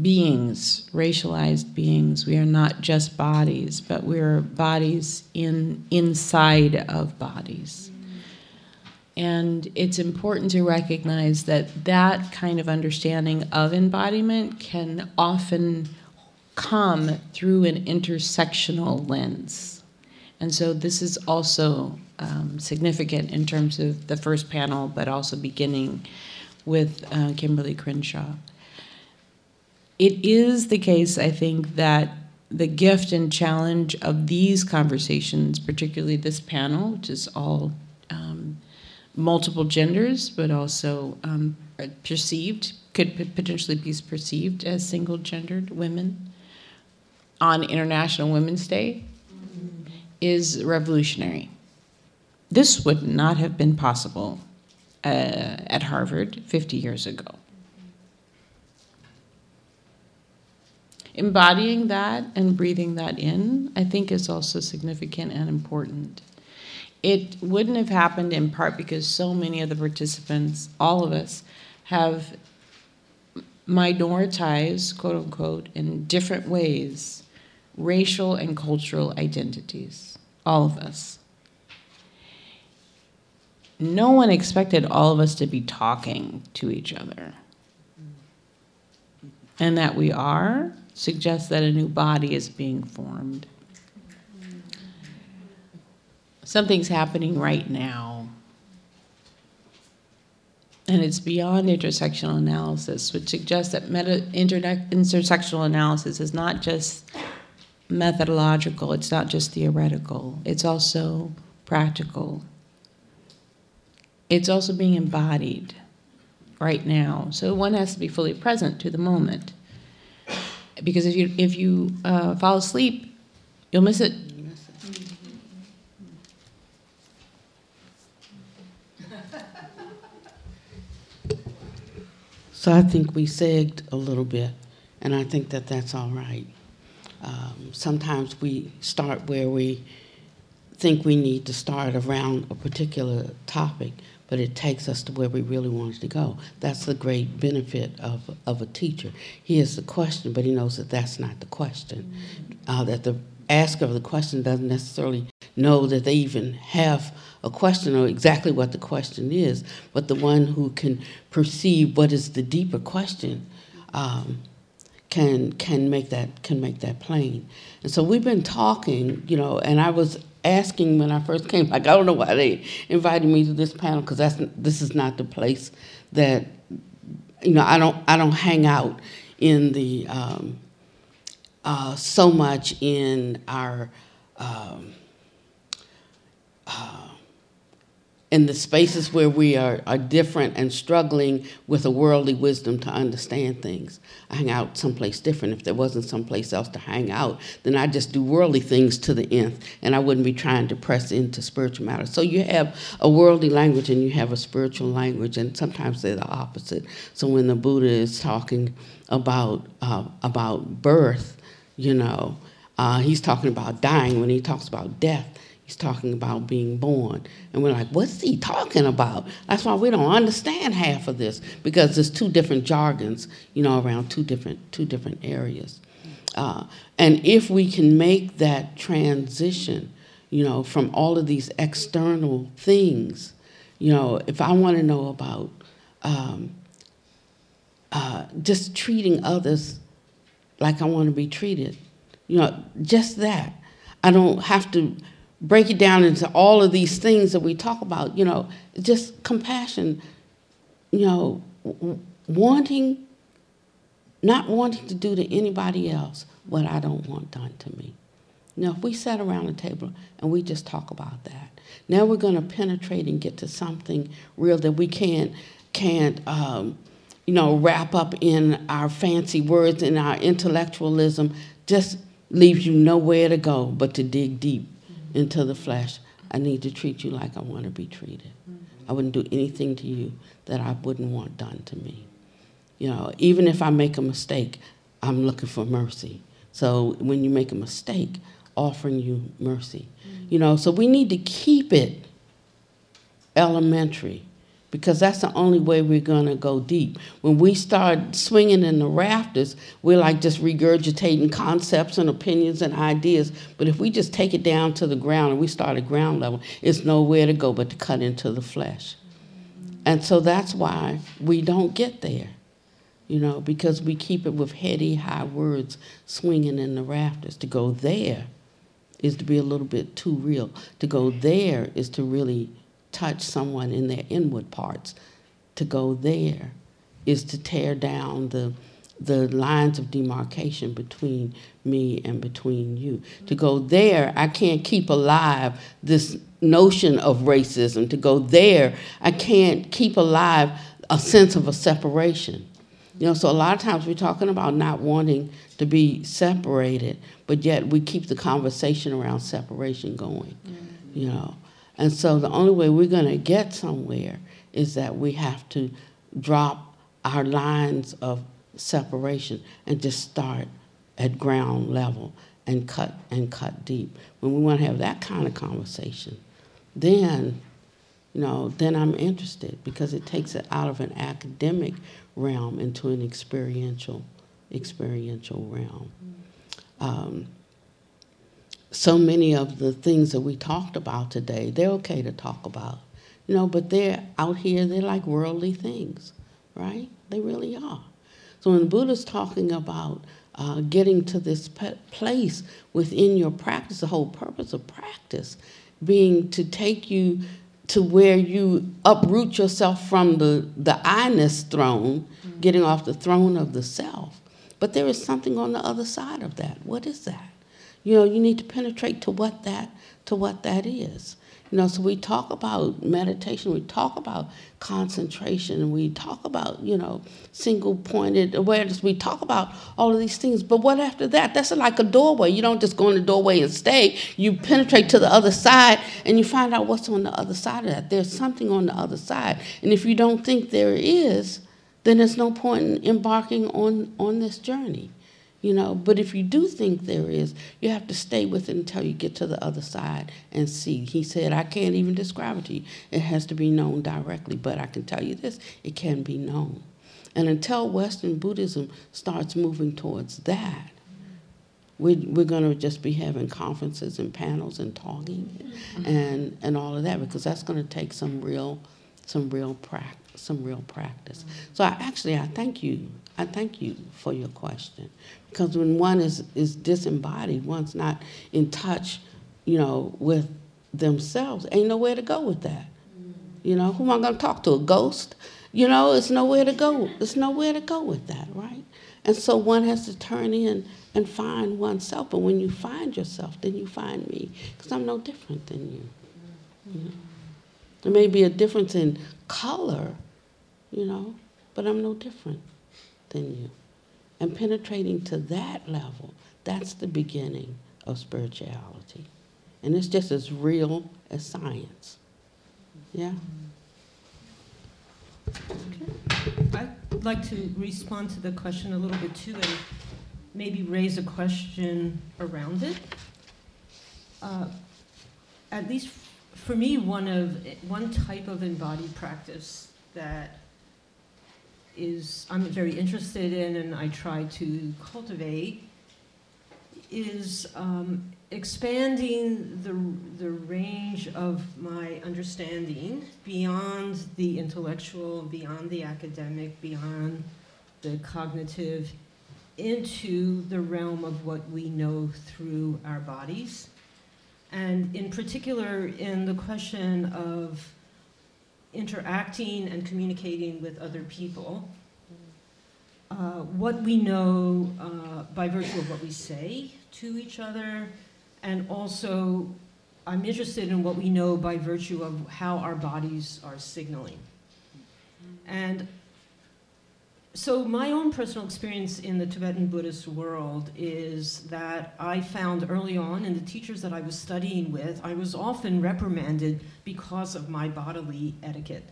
beings, racialized beings. We are not just bodies, but we're bodies in inside of bodies. And it's important to recognize that that kind of understanding of embodiment can often come through an intersectional lens. And so this is also um, significant in terms of the first panel, but also beginning with uh, Kimberlé Crenshaw. It is the case, I think, that the gift and challenge of these conversations, particularly this panel, which is all um, multiple genders, but also um, perceived, could potentially be perceived as single gendered women on International Women's Day, is revolutionary. This would not have been possible uh, at Harvard 50 years ago. Embodying that and breathing that in, I think, is also significant and important. It wouldn't have happened in part because so many of the participants, all of us, have minoritized, quote unquote, in different ways, racial and cultural identities. All of us. No one expected all of us to be talking to each other. And that we are suggests that a new body is being formed. Something's happening right now. And it's beyond intersectional analysis, which suggests that meta, intersectional analysis is not just methodological, it's not just theoretical, it's also practical. It's also being embodied right now. So one has to be fully present to the moment because if you if you uh, fall asleep, you'll miss it. So I think we sagged a little bit, and I think that that's all right. Um, sometimes we start where we think we need to start around a particular topic, but it takes us to where we really wanted to go. That's the great benefit of, of a teacher. He has the question, but he knows that that's not the question. Uh, that the asker of the question doesn't necessarily know that they even have a question or exactly what the question is, but the one who can perceive what is the deeper question um, can can make that can make that plain. And so we've been talking, you know, and I was asking when I first came, like, I don't know why they invited me to this panel because that's this is not the place that, you know, I don't I don't hang out in the um, uh, so much in our um, uh, in the spaces where we are, are different and struggling with a worldly wisdom to understand things. I hang out someplace different. If there wasn't someplace else to hang out, then I just do worldly things to the nth, and I wouldn't be trying to press into spiritual matters. So you have a worldly language and you have a spiritual language, and sometimes they're the opposite. So when the Buddha is talking about uh, about birth, you know, uh, he's talking about dying. When he talks about death, He's talking about being born. And we're like, what's he talking about? That's why we don't understand half of this because there's two different jargons, you know, around two different, two different areas. Uh, and if we can make that transition, you know, from all of these external things, you know, if I want to know about um, uh, just treating others like I want to be treated, You know, just that. I don't have to break it down into all of these things that we talk about. You know, just compassion. You know, wanting, not wanting to do to anybody else what I don't want done to me. Now, if we sat around the table and we just talk about that, now we're going to penetrate and get to something real that we can't can't um, you know wrap up in our fancy words and our intellectualism. Just leaves you nowhere to go but to dig deep into the flesh. I need to treat you like I want to be treated. I wouldn't do anything to you that I wouldn't want done to me. You know, even if I make a mistake, I'm looking for mercy. So when you make a mistake, offering you mercy. You know, so we need to keep it elementary because that's the only way we're going to go deep. When we start swinging in the rafters, we're like just regurgitating concepts and opinions and ideas. But if we just take it down to the ground and we start at ground level, it's nowhere to go but to cut into the flesh. And so that's why we don't get there, you know, because we keep it with heady, high words swinging in the rafters. To go there is to be a little bit too real. To go there is to really touch someone in their inward parts. To go there is to tear down the the lines of demarcation between me and between you. To go there, I can't keep alive this notion of racism. To go there, I can't keep alive a sense of a separation. You know, so a lot of times we're talking about not wanting to be separated, but yet we keep the conversation around separation going. You know, and so the only way we're going to get somewhere is that we have to drop our lines of separation and just start at ground level and cut and cut deep. When we want to have that kind of conversation, then you know, then I'm interested because it takes it out of an academic realm into an experiential experiential realm. Um, so many of the things that we talked about today, they're okay to talk about, you know, but they're out here, they're like worldly things, right? They really are. So when the Buddha's talking about uh, getting to this place within your practice, the whole purpose of practice being to take you to where you uproot yourself from the, the I-ness throne, getting off the throne of the self. But there is something on the other side of that. What is that? You know, you need to penetrate to what that to what that is. You know, so we talk about meditation, we talk about concentration, we talk about, you know, single pointed awareness. We talk about all of these things. But what after that? That's like a doorway. You don't just go in the doorway and stay. You penetrate to the other side and you find out what's on the other side of that. There's something on the other side. And if you don't think there is, then there's no point in embarking on, on this journey you know but if you do think there is you have to stay with it until you get to the other side and see. He said i can't even describe it to you. It has to be known directly but i can tell you this it can be known. And until western buddhism starts moving towards that we're, we're going to just be having conferences and panels and talking and, and all of that because that's going to take some real some real practice some real practice. So I, actually i thank you i thank you for your question because when one is, is disembodied, one's not in touch, you know, with themselves, ain't nowhere to go with that. You know, who am I going to talk to? A ghost? You know, it's nowhere to go. It's nowhere to go with that, right? And so one has to turn in and find oneself. And when you find yourself, then you find me, because I'm no different than you. you know? There may be a difference in color, you know, but I'm no different than you. And penetrating to that level, that's the beginning of spirituality. And it's just as real as science. Yeah? Okay. I'd like to respond to the question a little bit too and maybe raise a question around it. Uh, at least for me, one of one type of embodied practice that is I'm very interested in and I try to cultivate is um, expanding the, the range of my understanding beyond the intellectual, beyond the academic, beyond the cognitive, into the realm of what we know through our bodies. And in particular, in the question of interacting and communicating with other people, uh, what we know uh, by virtue of what we say to each other, and also I'm interested in what we know by virtue of how our bodies are signaling. And so my own personal experience in the Tibetan Buddhist world is that I found early on in the teachers that I was studying with, I was often reprimanded because of my bodily etiquette.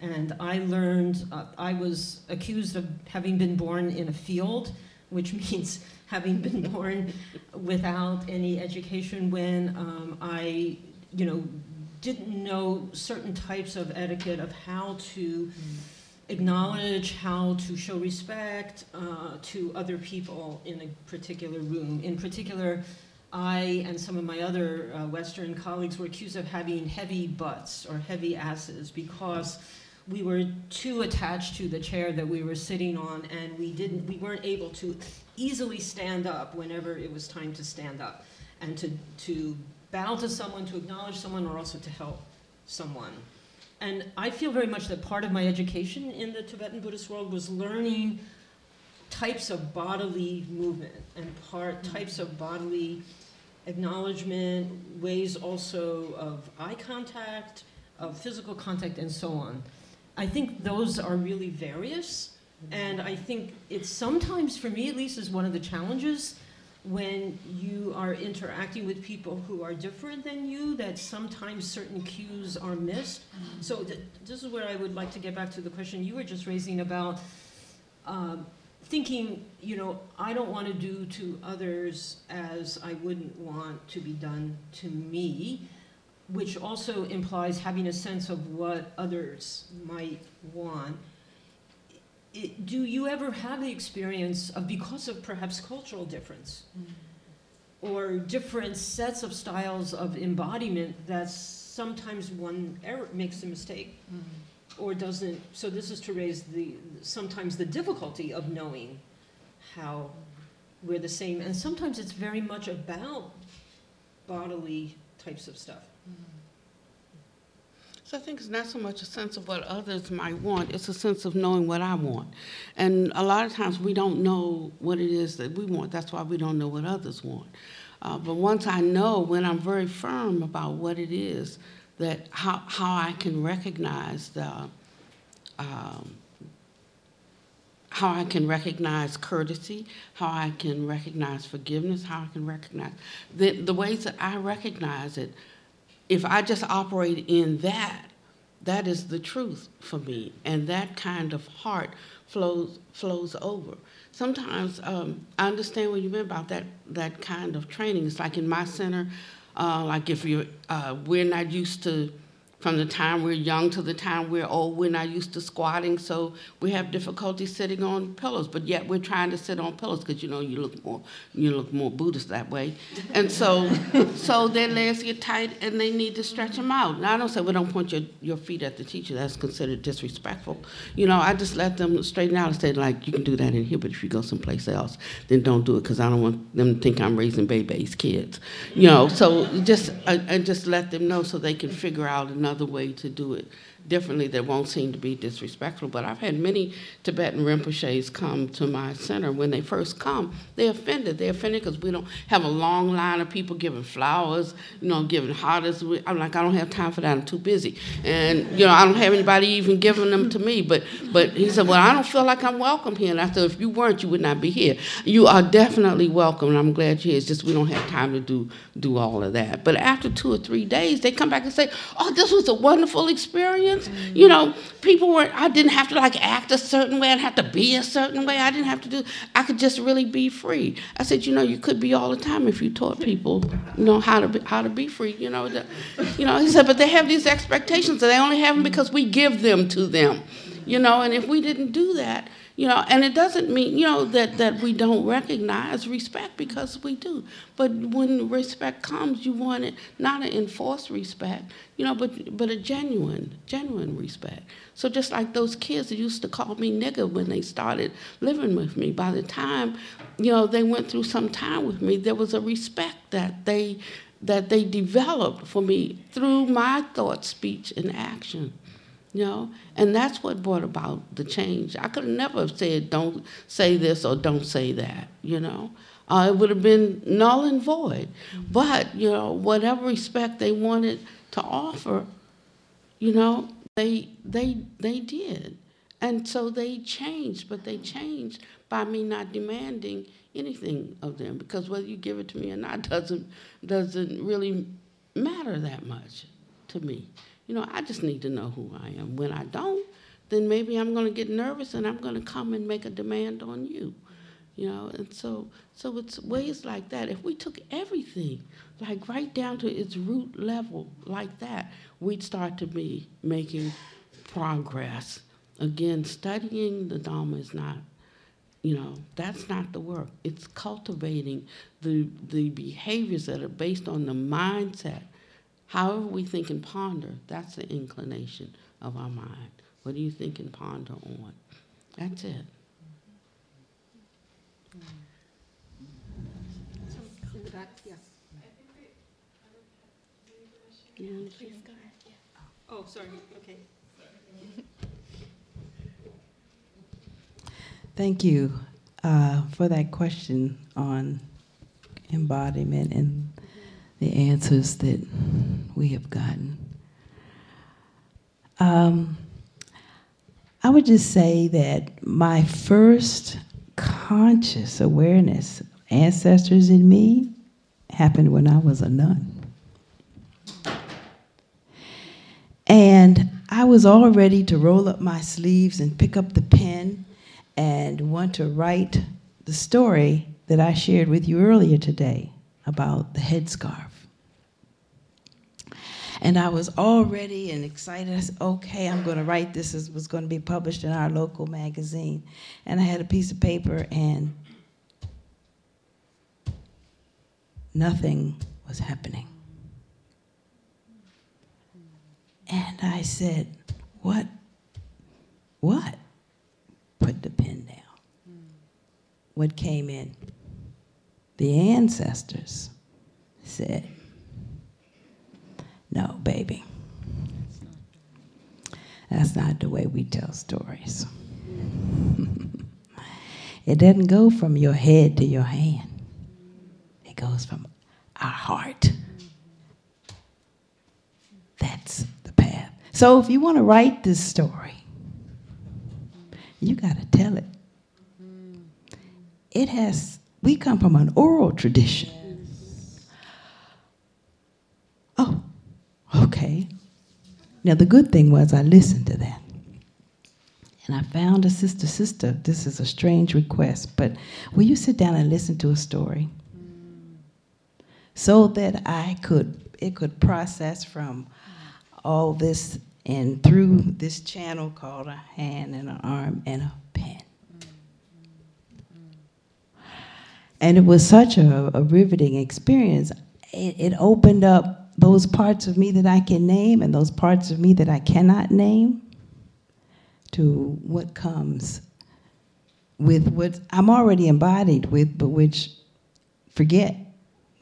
And I learned, uh, I was accused of having been born in a field, which means having been born without any education when um, I, you know, didn't know certain types of etiquette of how to acknowledge how to show respect uh, to other people in a particular room. In particular, I and some of my other uh, Western colleagues were accused of having heavy butts or heavy asses because we were too attached to the chair that we were sitting on and we didn't we weren't able to easily stand up whenever it was time to stand up and to, to bow to someone, to acknowledge someone, or also to help someone. And I feel very much that part of my education in the Tibetan Buddhist world was learning types of bodily movement and part mm-hmm. types of bodily acknowledgement, ways also of eye contact, of physical contact, and so on. I think those are really various, mm-hmm. and I think it's sometimes, for me at least, is one of the challenges when you are interacting with people who are different than you, that sometimes certain cues are missed. So th- this is where I would like to get back to the question you were just raising about um, thinking, you know, I don't want to do to others as I wouldn't want to be done to me, which also implies having a sense of what others might want. It, do you ever have the experience of, because of perhaps cultural difference, mm. or different sets of styles of embodiment, that sometimes one error makes a mistake? Mm. or doesn't, so this is to raise the, sometimes the difficulty of knowing how we're the same, and sometimes it's very much about bodily types of stuff. Mm. So I think it's not so much a sense of what others might want, it's a sense of knowing what I want. And a lot of times we don't know what it is that we want, that's why we don't know what others want. Uh, but once I know, when I'm very firm about what it is, that how, how I can recognize the, um, how I can recognize courtesy, how I can recognize forgiveness, how I can recognize the, the ways that I recognize it. If I just operate in that, that is the truth for me, and that kind of heart flows flows over. Sometimes um, I understand what you meant about that that kind of training. It's like in my center, uh, like if you're, uh, we're not used to, from the time we're young to the time we're old, we're not used to squatting, so we have difficulty sitting on pillows. But yet we're trying to sit on pillows because you know you look more, you look more Buddhist that way, and so, so their legs get tight and they need to stretch them out. Now I don't say we don't point your, your feet at the teacher. That's considered disrespectful. You know, I just let them straighten out and say like, you can do that in here, but if you go someplace else, then don't do it because I don't want them to think I'm raising babies, kids. You know, so just uh, I, I just let them know so they can figure out another way to do it differently that won't seem to be disrespectful. But I've had many Tibetan Rinpoches come to my center. When they first come, they're offended. They're offended because we don't have a long line of people giving flowers, you know, giving hearts. I'm like, I don't have time for that. I'm too busy. And, you know, I don't have anybody even giving them to me. But, but he said, well, I don't feel like I'm welcome here. And I said, if you weren't, you would not be here. You are definitely welcome, and I'm glad you're here. It's just we don't have time to do, do all of that. But after two or three days, they come back and say, oh, this was a wonderful experience. You know, people were, I didn't have to like act a certain way, I didn't have to be a certain way, I didn't have to do, I could just really be free. I said, you know, you could be all the time if you taught people, you know, how to be, how to be free, you know. The, you know, he said, but they have these expectations and they only have them because we give them to them, you know, and if we didn't do that, You know, and it doesn't mean, you know, that, that we don't recognize respect because we do. But when respect comes, you want it not an enforced respect, you know, but, but a genuine, genuine respect. So just like those kids used to call me nigger when they started living with me, by the time, you know, they went through some time with me, there was a respect that they that they developed for me through my thought, speech, and action you know? And that's what brought about the change. I could have never said don't say this or don't say that you know? Uh, it would have been null and void. But you know whatever respect they wanted to offer you know they they they did. And so they changed but they changed by me not demanding anything of them because whether you give it to me or not doesn't doesn't really matter that much to me you know, I just need to know who I am. When I don't, then maybe I'm going to get nervous and I'm going to come and make a demand on you. You know, and so so it's ways like that. If we took everything, like right down to its root level, like that, we'd start to be making progress. Again, studying the Dharma is not you know that's not the work it's cultivating the the behaviors that are based on the mindset However, we think and ponder, that's the inclination of our mind. What do you think and ponder on? That's it. In the back, yeah. Oh, sorry, okay. Thank you uh, for that question on embodiment and the answers that we have gotten. Um, I would just say that my first conscious awareness, of ancestors in me, happened when I was a nun. And I was all ready to roll up my sleeves and pick up the pen and want to write the story that I shared with you earlier today about the headscarf. And I was all ready and excited. I said, okay, I'm going to write this. It was going to be published in our local magazine. And I had a piece of paper, and nothing was happening. And I said, what? What? Put the pen down. What came in? The ancestors said, no, baby. That's not the way we tell stories. it doesn't go from your head to your hand, it goes from our heart. That's the path. So if you want to write this story, you got to tell it. It has, we come from an oral tradition. Oh, Okay. Now, the good thing was I listened to that. And I found a sister, sister, this is a strange request, but will you sit down and listen to a story? So that I could, it could process from all this and through this channel called a hand and an arm and a pen. And it was such a, a riveting experience. It, it opened up those parts of me that I can name and those parts of me that I cannot name to what comes with what I'm already embodied with, but which forget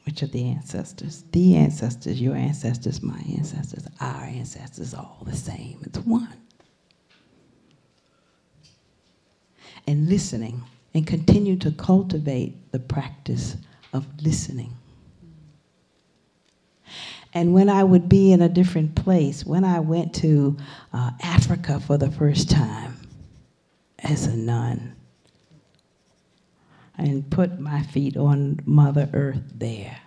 which are the ancestors. The ancestors, your ancestors, my ancestors, our ancestors, all the same. It's one. And listening and continue to cultivate the practice of listening and when I would be in a different place, when I went to uh, Africa for the first time as a nun, and put my feet on Mother Earth there.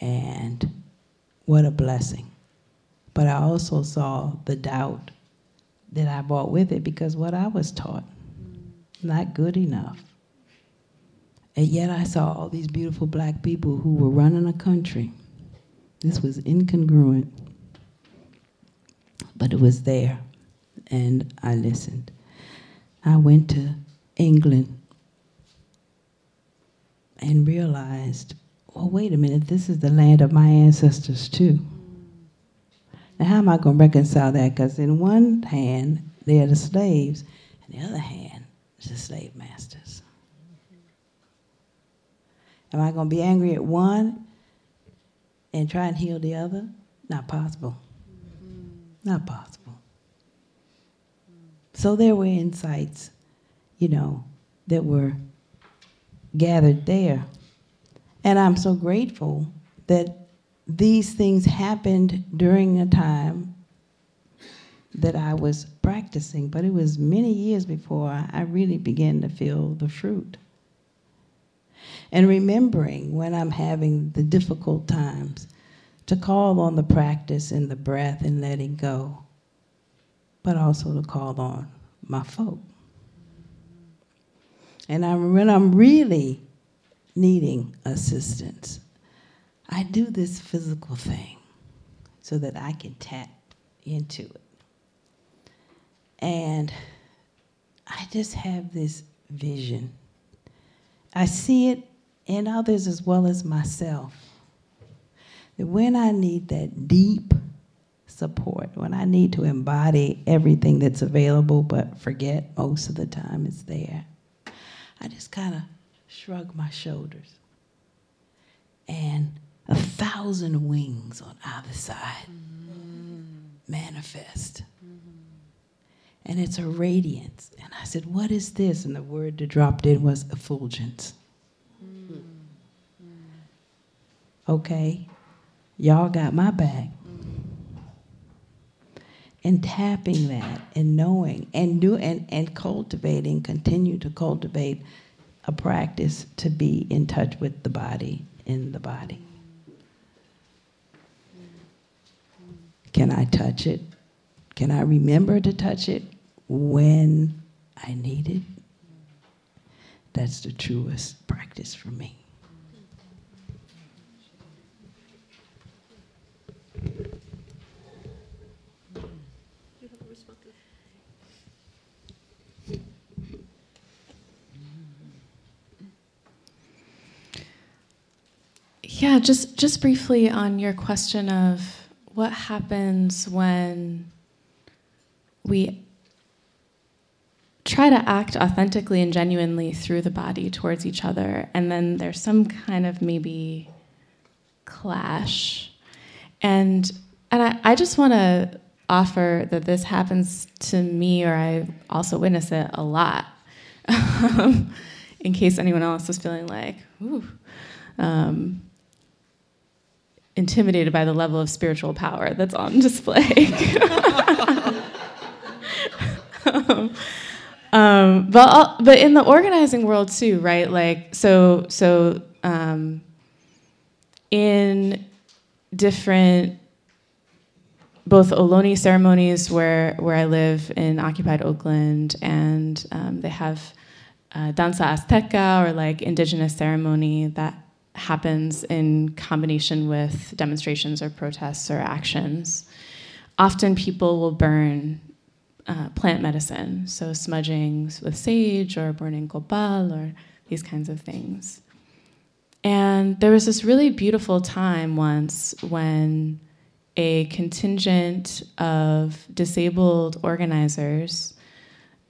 And what a blessing. But I also saw the doubt that I brought with it because what I was taught, not good enough. And yet I saw all these beautiful black people who were running a country this was incongruent, but it was there, and I listened. I went to England and realized, well, wait a minute, this is the land of my ancestors too. Now, how am I going to reconcile that? Because in one hand, they're the slaves, and the other hand, is the slave masters. Am I going to be angry at one and try and heal the other? Not possible. Not possible. So there were insights, you know, that were gathered there. And I'm so grateful that these things happened during a time that I was practicing, but it was many years before I really began to feel the fruit. And remembering when I'm having the difficult times to call on the practice and the breath and letting go, but also to call on my folk. And I, when I'm really needing assistance, I do this physical thing so that I can tap into it. And I just have this vision. I see it in others as well as myself. That when I need that deep support, when I need to embody everything that's available but forget most of the time it's there, I just kind of shrug my shoulders. And a thousand wings on either side mm-hmm. manifest. And it's a radiance. And I said, What is this? And the word that dropped in was effulgence. Mm-hmm. Okay, y'all got my back. And tapping that and knowing and do and, and cultivating, continue to cultivate a practice to be in touch with the body in the body. Can I touch it? Can I remember to touch it when I need it? That's the truest practice for me. Yeah, just just briefly on your question of what happens when we try to act authentically and genuinely through the body towards each other, and then there's some kind of maybe clash. And and I, I just want to offer that this happens to me, or I also witness it a lot. in case anyone else is feeling like, ooh. Um, intimidated by the level of spiritual power that's on display. um, um, but but in the organizing world too, right? Like so so um, in different both Ohlone ceremonies where where I live in occupied Oakland, and um, they have uh, danza azteca or like indigenous ceremony that happens in combination with demonstrations or protests or actions. Often people will burn uh, plant medicine, so smudgings with sage or burning copal or these kinds of things. And there was this really beautiful time once when a contingent of disabled organizers,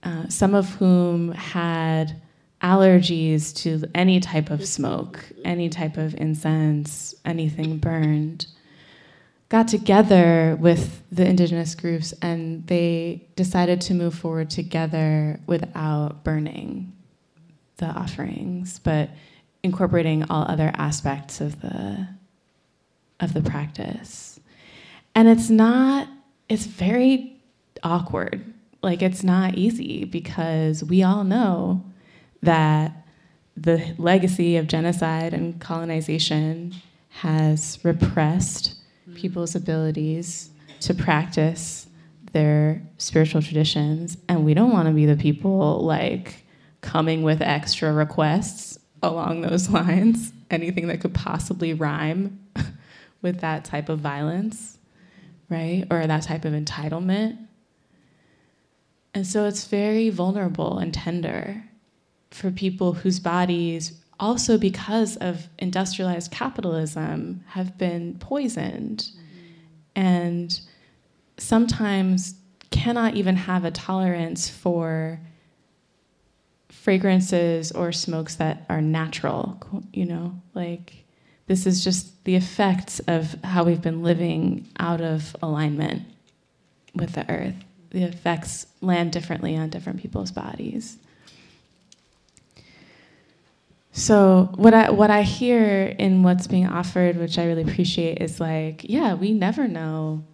uh, some of whom had allergies to any type of smoke, any type of incense, anything burned, got together with the indigenous groups and they decided to move forward together without burning the offerings, but incorporating all other aspects of the of the practice. And it's not it's very awkward. Like it's not easy because we all know that the legacy of genocide and colonization has repressed mm-hmm. people's abilities to practice their spiritual traditions and we don't want to be the people like coming with extra requests along those lines anything that could possibly rhyme with that type of violence right? Or that type of entitlement. And so it's very vulnerable and tender for people whose bodies, also because of industrialized capitalism, have been poisoned and sometimes cannot even have a tolerance for fragrances or smokes that are natural, you know, like this is just the effects of how we've been living out of alignment with the earth. The effects land differently on different people's bodies. So what I what I hear in what's being offered, which I really appreciate, is like, yeah, we never know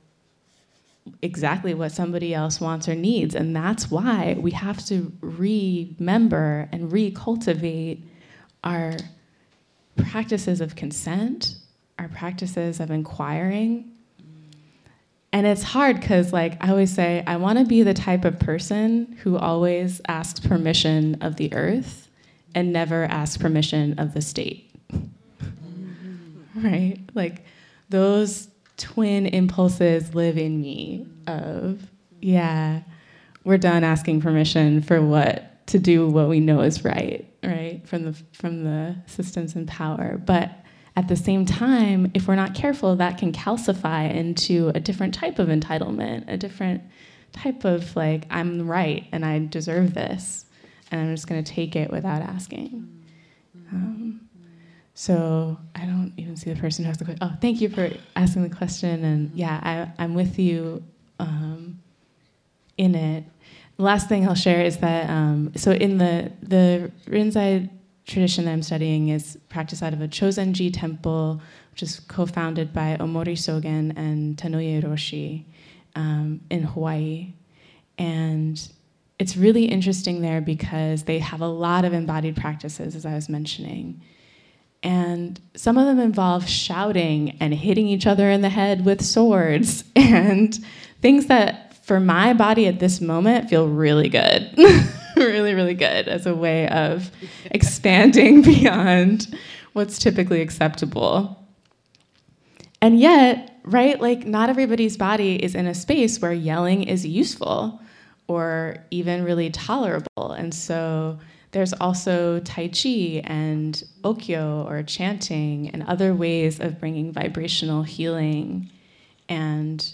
exactly what somebody else wants or needs, and that's why we have to remember and recultivate our practices of consent, our practices of inquiring. And it's hard because, like, I always say, I want to be the type of person who always asks permission of the earth and never ask permission of the state. right? Like those twin impulses live in me of, yeah, we're done asking permission for what to do what we know is right, right? From the from the systems in power. But at the same time, if we're not careful, that can calcify into a different type of entitlement, a different type of like, I'm right and I deserve this and I'm just going to take it without asking. Um, so I don't even see the person who asked the question. Oh, thank you for asking the question. And yeah, I, am with you um, in it. The last thing I'll share is that um, so in the the Rinzai tradition that I'm studying is practiced out of a Chozenji temple, which is co-founded by Omori Sogen and Tanouye Roshi um, in Hawaii, and it's really interesting there because they have a lot of embodied practices, as I was mentioning. And some of them involve shouting and hitting each other in the head with swords and things that, for my body at this moment, feel really good. really, really good as a way of expanding beyond what's typically acceptable. And yet, right, like not everybody's body is in a space where yelling is useful or even really tolerable. And so there's also Tai Chi and Okyo or chanting and other ways of bringing vibrational healing and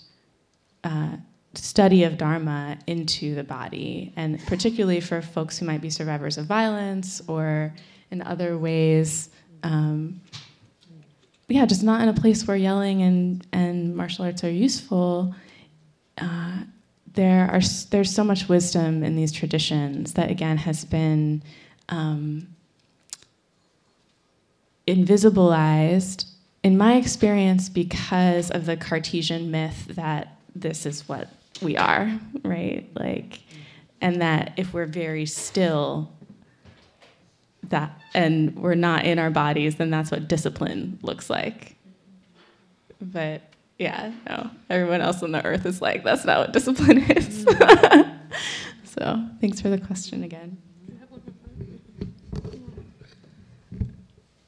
uh, study of Dharma into the body. And particularly for folks who might be survivors of violence or in other ways. Um, yeah, just not in a place where yelling and, and martial arts are useful. Uh, there are there's so much wisdom in these traditions that again has been um, invisibilized in my experience because of the Cartesian myth that this is what we are, right? Like, and that if we're very still, that and we're not in our bodies, then that's what discipline looks like. But yeah, no. Everyone else on the earth is like, that's not what discipline is. so thanks for the question again.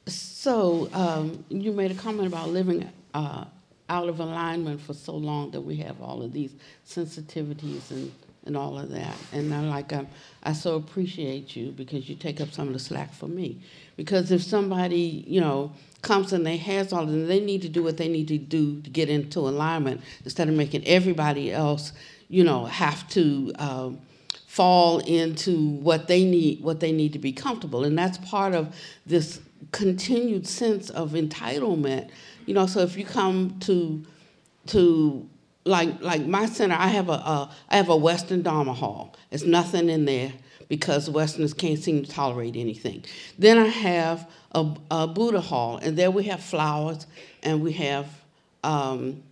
So um, you made a comment about living uh, out of alignment for so long that we have all of these sensitivities and, and all of that. And I'm like um, I so appreciate you because you take up some of the slack for me. Because if somebody, you know, comes and they has all them, they need to do what they need to do to get into alignment instead of making everybody else, you know, have to um, fall into what they need, what they need to be comfortable, and that's part of this continued sense of entitlement. You know, so if you come to to like like my center, I have a, a I have a Western Dharma hall. There's nothing in there because Westerners can't seem to tolerate anything. Then I have a, a Buddha hall, and there we have flowers and we have um,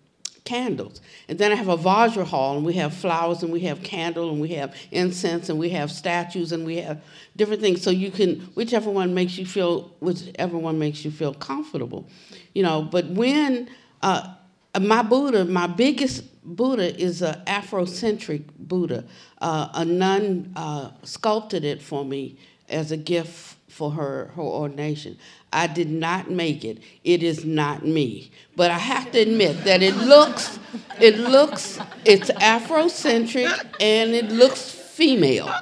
candles. And then I have a Vajra hall, and we have flowers and we have candle and we have incense and we have statues and we have different things. So you can, whichever one makes you feel, whichever one makes you feel comfortable, you know. But when uh, my Buddha, my biggest Buddha is an Afrocentric Buddha. Uh, a nun uh, sculpted it for me as a gift for her, her ordination. I did not make it. It is not me. But I have to admit that it looks, it looks, it's Afrocentric and it looks female,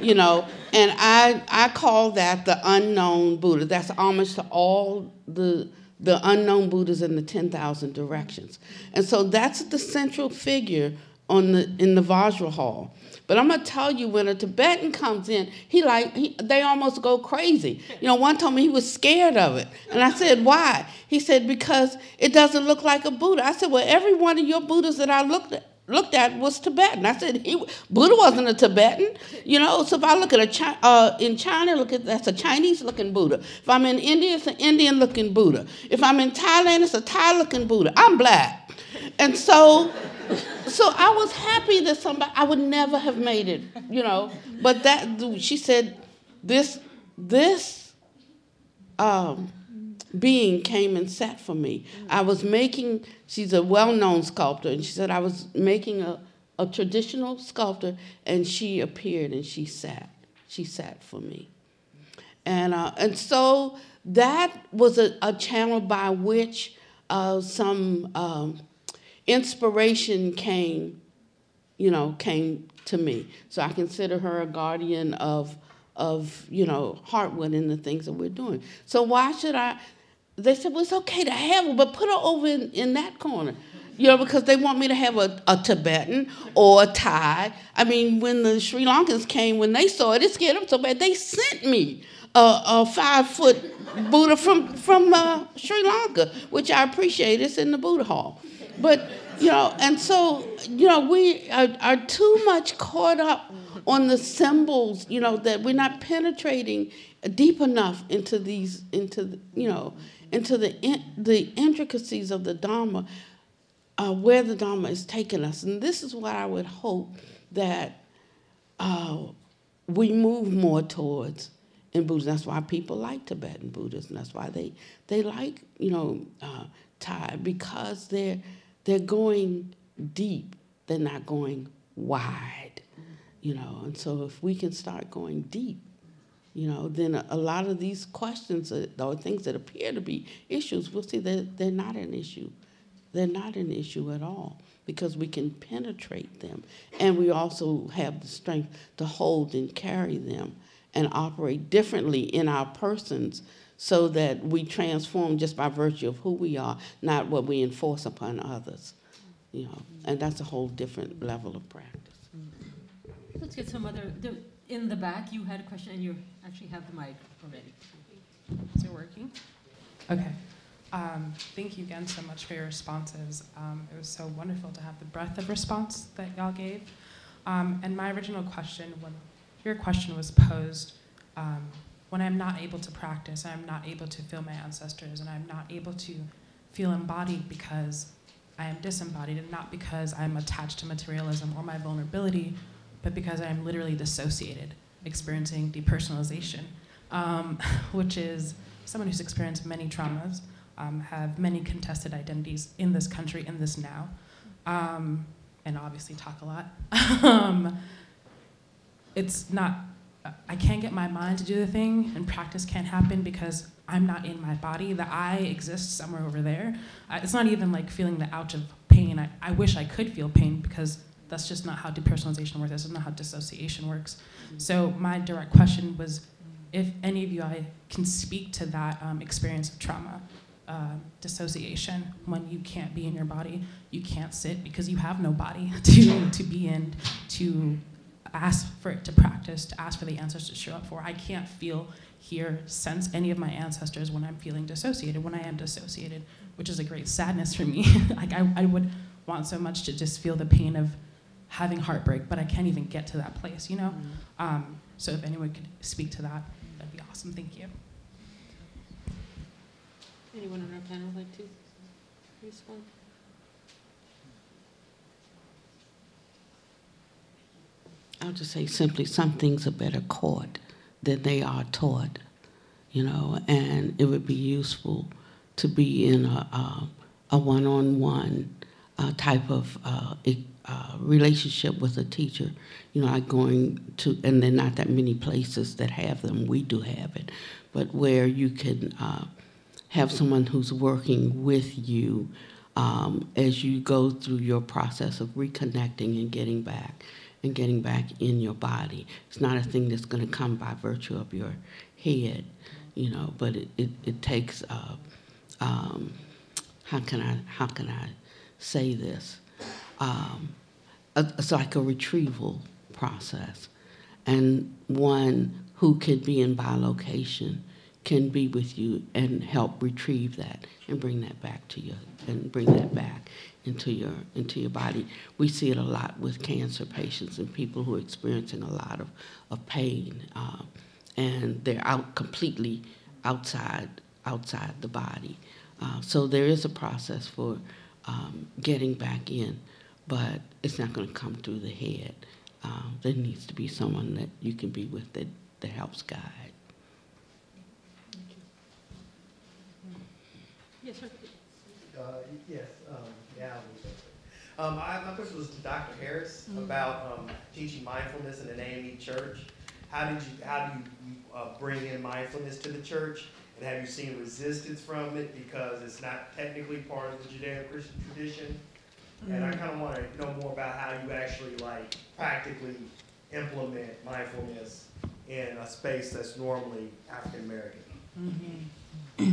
you know. And I, I call that the unknown Buddha. That's homage to all the, the unknown Buddhas in the 10,000 directions. And so that's the central figure on the, in the Vajra Hall. But I'm gonna tell you, when a Tibetan comes in, he like he, they almost go crazy. You know, one told me he was scared of it, and I said, "Why?" He said, "Because it doesn't look like a Buddha." I said, "Well, every one of your Buddhas that I looked at, looked at was Tibetan." I said, he, "Buddha wasn't a Tibetan, you know." So if I look at a Chi- uh, in China, look at that's a Chinese-looking Buddha. If I'm in India, it's an Indian-looking Buddha. If I'm in Thailand, it's a Thai-looking Buddha. I'm black, and so so I was happy that somebody I would never have made it, you know. But that she said, this this um, being came and sat for me. I was making. She's a well-known sculptor, and she said I was making a, a traditional sculptor, and she appeared and she sat. She sat for me, and uh, and so that was a, a channel by which uh, some. Um, inspiration came, you know, came to me. So I consider her a guardian of, of you know, Heartwood and the things that we're doing. So why should I? They said, well, it's okay to have her, but put her over in, in that corner. You know, because they want me to have a, a Tibetan or a Thai. I mean, when the Sri Lankans came, when they saw it, it scared them so bad, they sent me a, a five foot Buddha from, from uh, Sri Lanka, which I appreciate. It's in the Buddha Hall. But, you know, and so, you know, we are, are too much caught up on the symbols, you know, that we're not penetrating deep enough into these, into, the, you know, into the, in, the intricacies of the Dharma, uh, where the Dharma is taking us. And this is what I would hope that uh, we move more towards in Buddhism. That's why people like Tibetan Buddhism. that's why they, they like, you know, uh, Thai, because they're, they're going deep, they're not going wide, you know. And so if we can start going deep, you know, then a, lot of these questions or things that appear to be issues, we'll see that they're not an issue. They're not an issue at all because we can penetrate them. And we also have the strength to hold and carry them and operate differently in our persons so that we transform just by virtue of who we are, not what we enforce upon others. You know, and that's a whole different level of practice. Let's get some other, the- in the back, you had a question, and you actually have the mic already. Is it working? Okay. Um, thank you again so much for your responses. Um, it was so wonderful to have the breadth of response that y'all gave. Um, and my original question, when your question was posed, um, when I'm not able to practice, I'm not able to feel my ancestors, and I'm not able to feel embodied because I am disembodied, and not because I'm attached to materialism or my vulnerability, but because I am literally dissociated, experiencing depersonalization, um, which is someone who's experienced many traumas, um, have many contested identities in this country, in this now, um, and obviously talk a lot. Um, it's not I can't get my mind to do the thing, and practice can't happen because I'm not in my body. The I exists somewhere over there. I, it's not even like feeling the ouch of pain. I, I wish I could feel pain because that's just not how depersonalization works. That's not how dissociation works. So my direct question was, if any of you I can speak to that um, experience of trauma, uh, dissociation, when you can't be in your body, you can't sit because you have no body to to be in, to ask for it to practice, to ask for the ancestors to show up for. I can't feel, hear, sense any of my ancestors when I'm feeling dissociated, when I am dissociated, which is a great sadness for me. like I, I would want so much to just feel the pain of having heartbreak, but I can't even get to that place, you know? Mm-hmm. Um, so if anyone could speak to that, that'd be awesome. Thank you. Anyone on our panel would like to respond? I'll just say simply, some things are better caught than they are taught, you know, and it would be useful to be in a, a, a one-on-one uh, type of uh, uh, relationship with a teacher, you know, like going to, and there are not that many places that have them. We do have it, but where you can uh, have someone who's working with you um, as you go through your process of reconnecting and getting back and getting back in your body. It's not a thing that's going to come by virtue of your head, you know, but it, it, it takes, uh, um, how can I, how can I say this? Um, it's like a retrieval process. And one who can be in bilocation can be with you and help retrieve that and bring that back to you and bring that back into your into your body. We see it a lot with cancer patients and people who are experiencing a lot of, of pain, uh, and they're out completely outside outside the body. Uh, so there is a process for um, getting back in, but it's not going to come through the head. Um, there needs to be someone that you can be with that, that helps guide. Yes, sir. Uh, yes, um, yeah. Um, I, my question was to Dr. Harris about um, teaching mindfulness in an AME church. How did you, how do you uh, bring in mindfulness to the church? And have you seen resistance from it because it's not technically part of the Judeo-Christian tradition? And I kind of want to know more about how you actually like practically implement mindfulness in a space that's normally African American.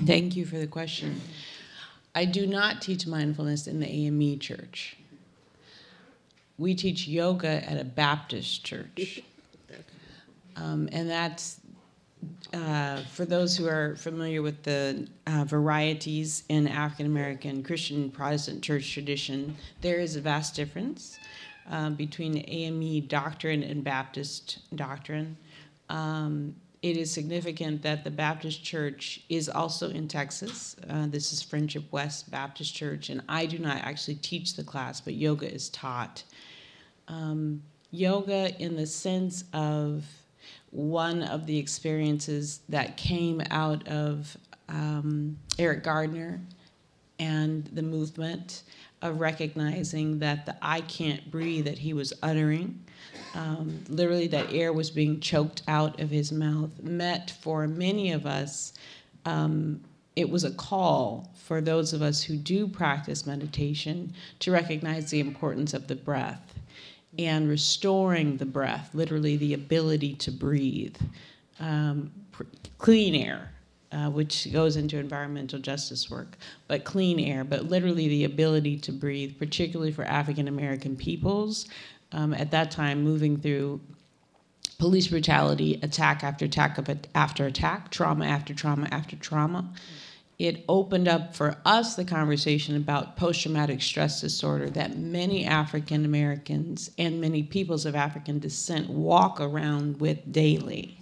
Thank you for the question. I do not teach mindfulness in the AME church. We teach yoga at a Baptist church. Um, and that's uh, for those who are familiar with the uh, varieties in African American Christian Protestant church tradition, there is a vast difference uh, between AME doctrine and Baptist doctrine. Um, it is significant that the Baptist Church is also in Texas. Uh, this is Friendship West Baptist Church, and I do not actually teach the class, but yoga is taught. Um, yoga, in the sense of one of the experiences that came out of um, Eric Garner and the movement of recognizing that the I can't breathe that he was uttering, um, literally that air was being choked out of his mouth, met for many of us. Um, it was a call for those of us who do practice meditation to recognize the importance of the breath and restoring the breath, literally the ability to breathe. Um, clean air, uh, which goes into environmental justice work, but clean air, but literally the ability to breathe, particularly for African American peoples. Um, at that time, moving through police brutality, attack after attack after attack, trauma after trauma after trauma. It opened up for us the conversation about post traumatic stress disorder that many African Americans and many peoples of African descent walk around with daily,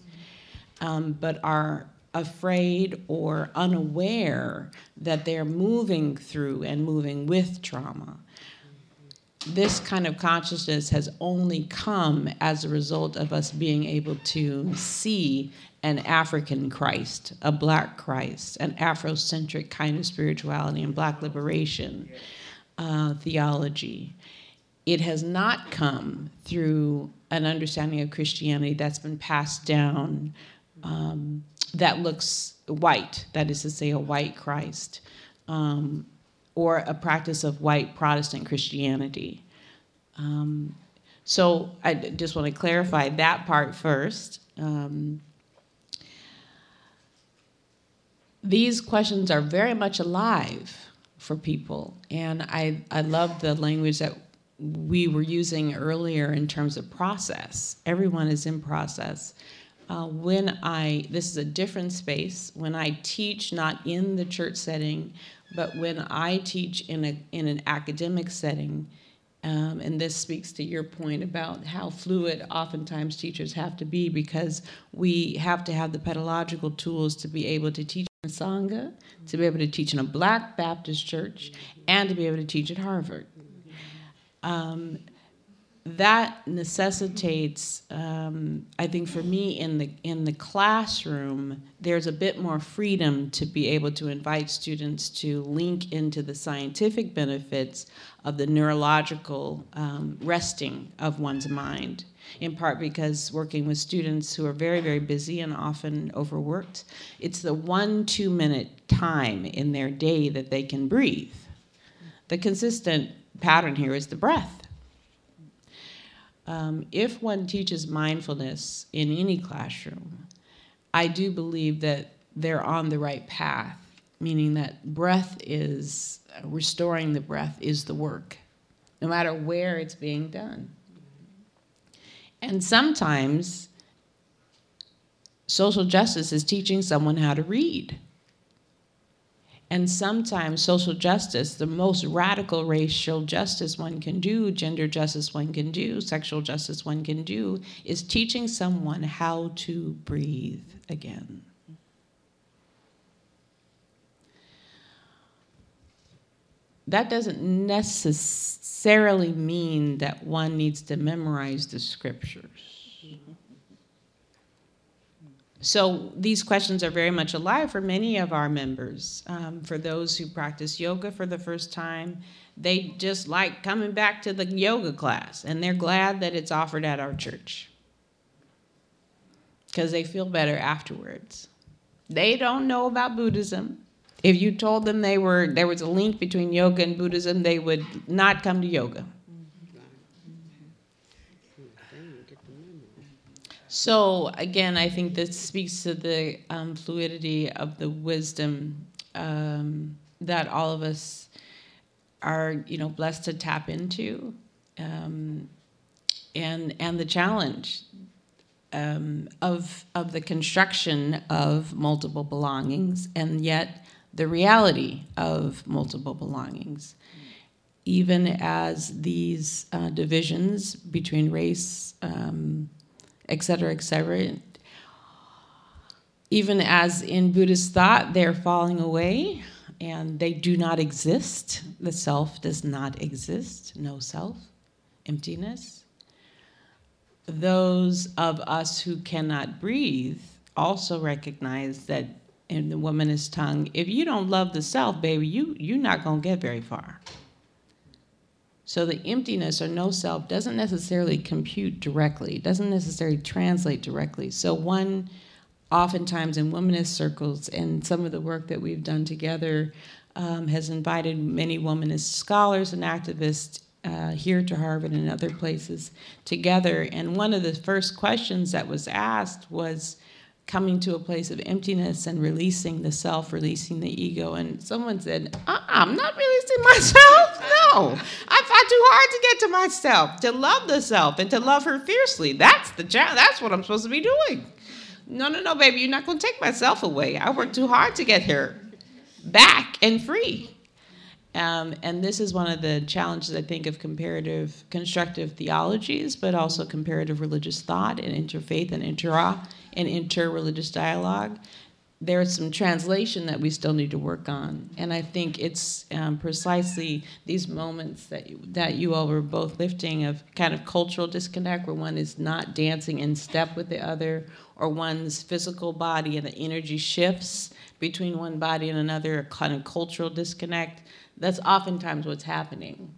um, but are afraid or unaware that they're moving through and moving with trauma this kind of consciousness has only come as a result of us being able to see an African Christ, a black Christ, an Afrocentric kind of spirituality and black liberation uh, theology. It has not come through an understanding of Christianity that's been passed down um, that looks white, that is to say, a white Christ. Um, or a practice of white Protestant Christianity. Um, so I just want to clarify that part first. Um, these questions are very much alive for people, and I, I love the language that we were using earlier in terms of process. Everyone is in process. Uh, when I, this is a different space, when I teach not in the church setting, but when I teach in, a, in an academic setting, um, and this speaks to your point about how fluid oftentimes teachers have to be because we have to have the pedagogical tools to be able to teach in a Sangha, to be able to teach in a black Baptist church, and to be able to teach at Harvard. Um, that necessitates, um, I think, for me in the in the classroom, there's a bit more freedom to be able to invite students to link into the scientific benefits of the neurological um, resting of one's mind. In part because working with students who are very very busy and often overworked, it's the one two minute time in their day that they can breathe. The consistent pattern here is the breath um, if one teaches mindfulness in any classroom, I do believe that they're on the right path, meaning that breath is restoring the breath is the work, no matter where it's being done. And sometimes social justice is teaching someone how to read. And sometimes social justice, the most radical racial justice one can do, gender justice one can do, sexual justice one can do, is teaching someone how to breathe again. That doesn't necessarily mean that one needs to memorize the scriptures. So these questions are very much alive for many of our members. Um, for those who practice yoga for the first time, they just like coming back to the yoga class, and they're glad that it's offered at our church because they feel better afterwards. They don't know about Buddhism. If you told them they were there was a link between yoga and Buddhism, they would not come to yoga. So again, I think this speaks to the um, fluidity of the wisdom um, that all of us are, you know, blessed to tap into, um, and and the challenge um, of of the construction of multiple belongings, and yet the reality of multiple belongings, even as these uh, divisions between race. Um, et cetera, et cetera. Even as in Buddhist thought, they're falling away and they do not exist. The self does not exist, no self, emptiness. Those of us who cannot breathe also recognize that in the womanist tongue, if you don't love the self, baby, you, you're not going to get very far. So the emptiness or no self doesn't necessarily compute directly, doesn't necessarily translate directly. So one oftentimes in womanist circles and some of the work that we've done together um, has invited many womanist scholars and activists uh, here to Harvard and other places together. And one of the first questions that was asked was, coming to a place of emptiness and releasing the self, releasing the ego. And someone said, uh-uh, I'm not releasing myself. No, I fought too hard to get to myself, to love the self and to love her fiercely. That's the job. That's what I'm supposed to be doing. No, no, no, baby, you're not going to take myself away. I worked too hard to get here back and free. Um, and this is one of the challenges, I think, of comparative constructive theologies, but also comparative religious thought and interfaith and inter and inter-religious dialogue. There's some translation that we still need to work on, and I think it's um, precisely these moments that you, that you all were both lifting of kind of cultural disconnect, where one is not dancing in step with the other, or one's physical body and the energy shifts between one body and another, a kind of cultural disconnect that's oftentimes what's happening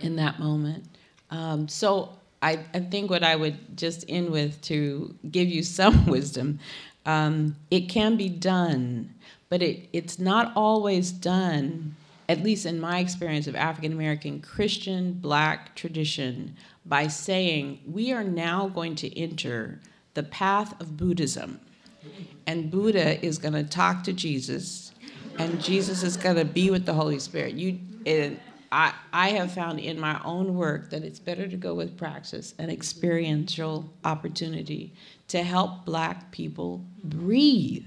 in that moment. Um, so I, I, think what I would just end with to give you some wisdom, um, it can be done, but it, it's not always done, at least in my experience of African American Christian black tradition, by saying, we are now going to enter the path of Buddhism. And Buddha is going to talk to Jesus and Jesus is going to be with the Holy Spirit. You, it, I, I have found in my own work that it's better to go with praxis and experiential opportunity to help black people breathe,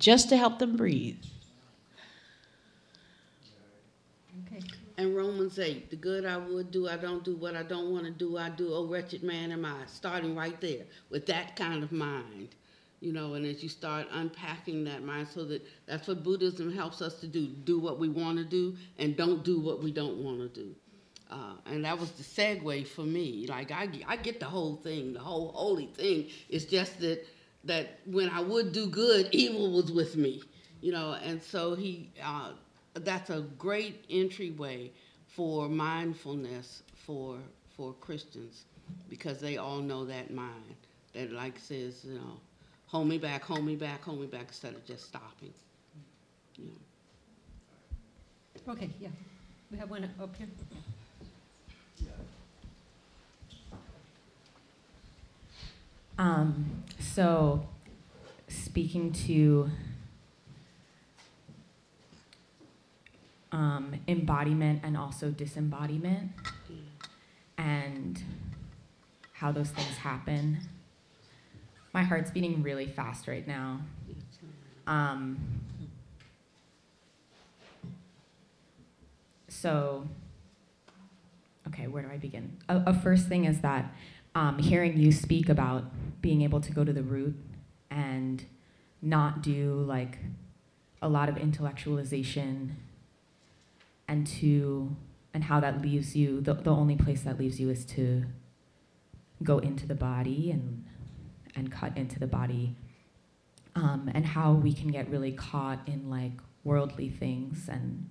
just to help them breathe. Okay. And Romans 8, the good I would do, I don't do. What I don't want to do, I do. Oh, wretched man am I. Starting right there with that kind of mind you know, and as you start unpacking that mind, so that that's what Buddhism helps us to do do what we want to do and don't do what we don't want to do. Uh, and that was the segue for me. Like, I, I get the whole thing, the whole holy thing. It's just that, that when I would do good, evil was with me, you know, and so he, uh, that's a great entryway for mindfulness for, for Christians because they all know that mind that, like says, you know, hold me back, hold me back, hold me back, instead of just stopping. Okay, yeah. We have one up here. Um, so, speaking to um, embodiment and also disembodiment and how those things happen my heart's beating really fast right now. Um, so, okay, where do I begin? A, a first thing is that um, hearing you speak about being able to go to the root and not do like a lot of intellectualization and to and how that leaves you the, the only place that leaves you is to go into the body and and cut into the body um, and how we can get really caught in like worldly things and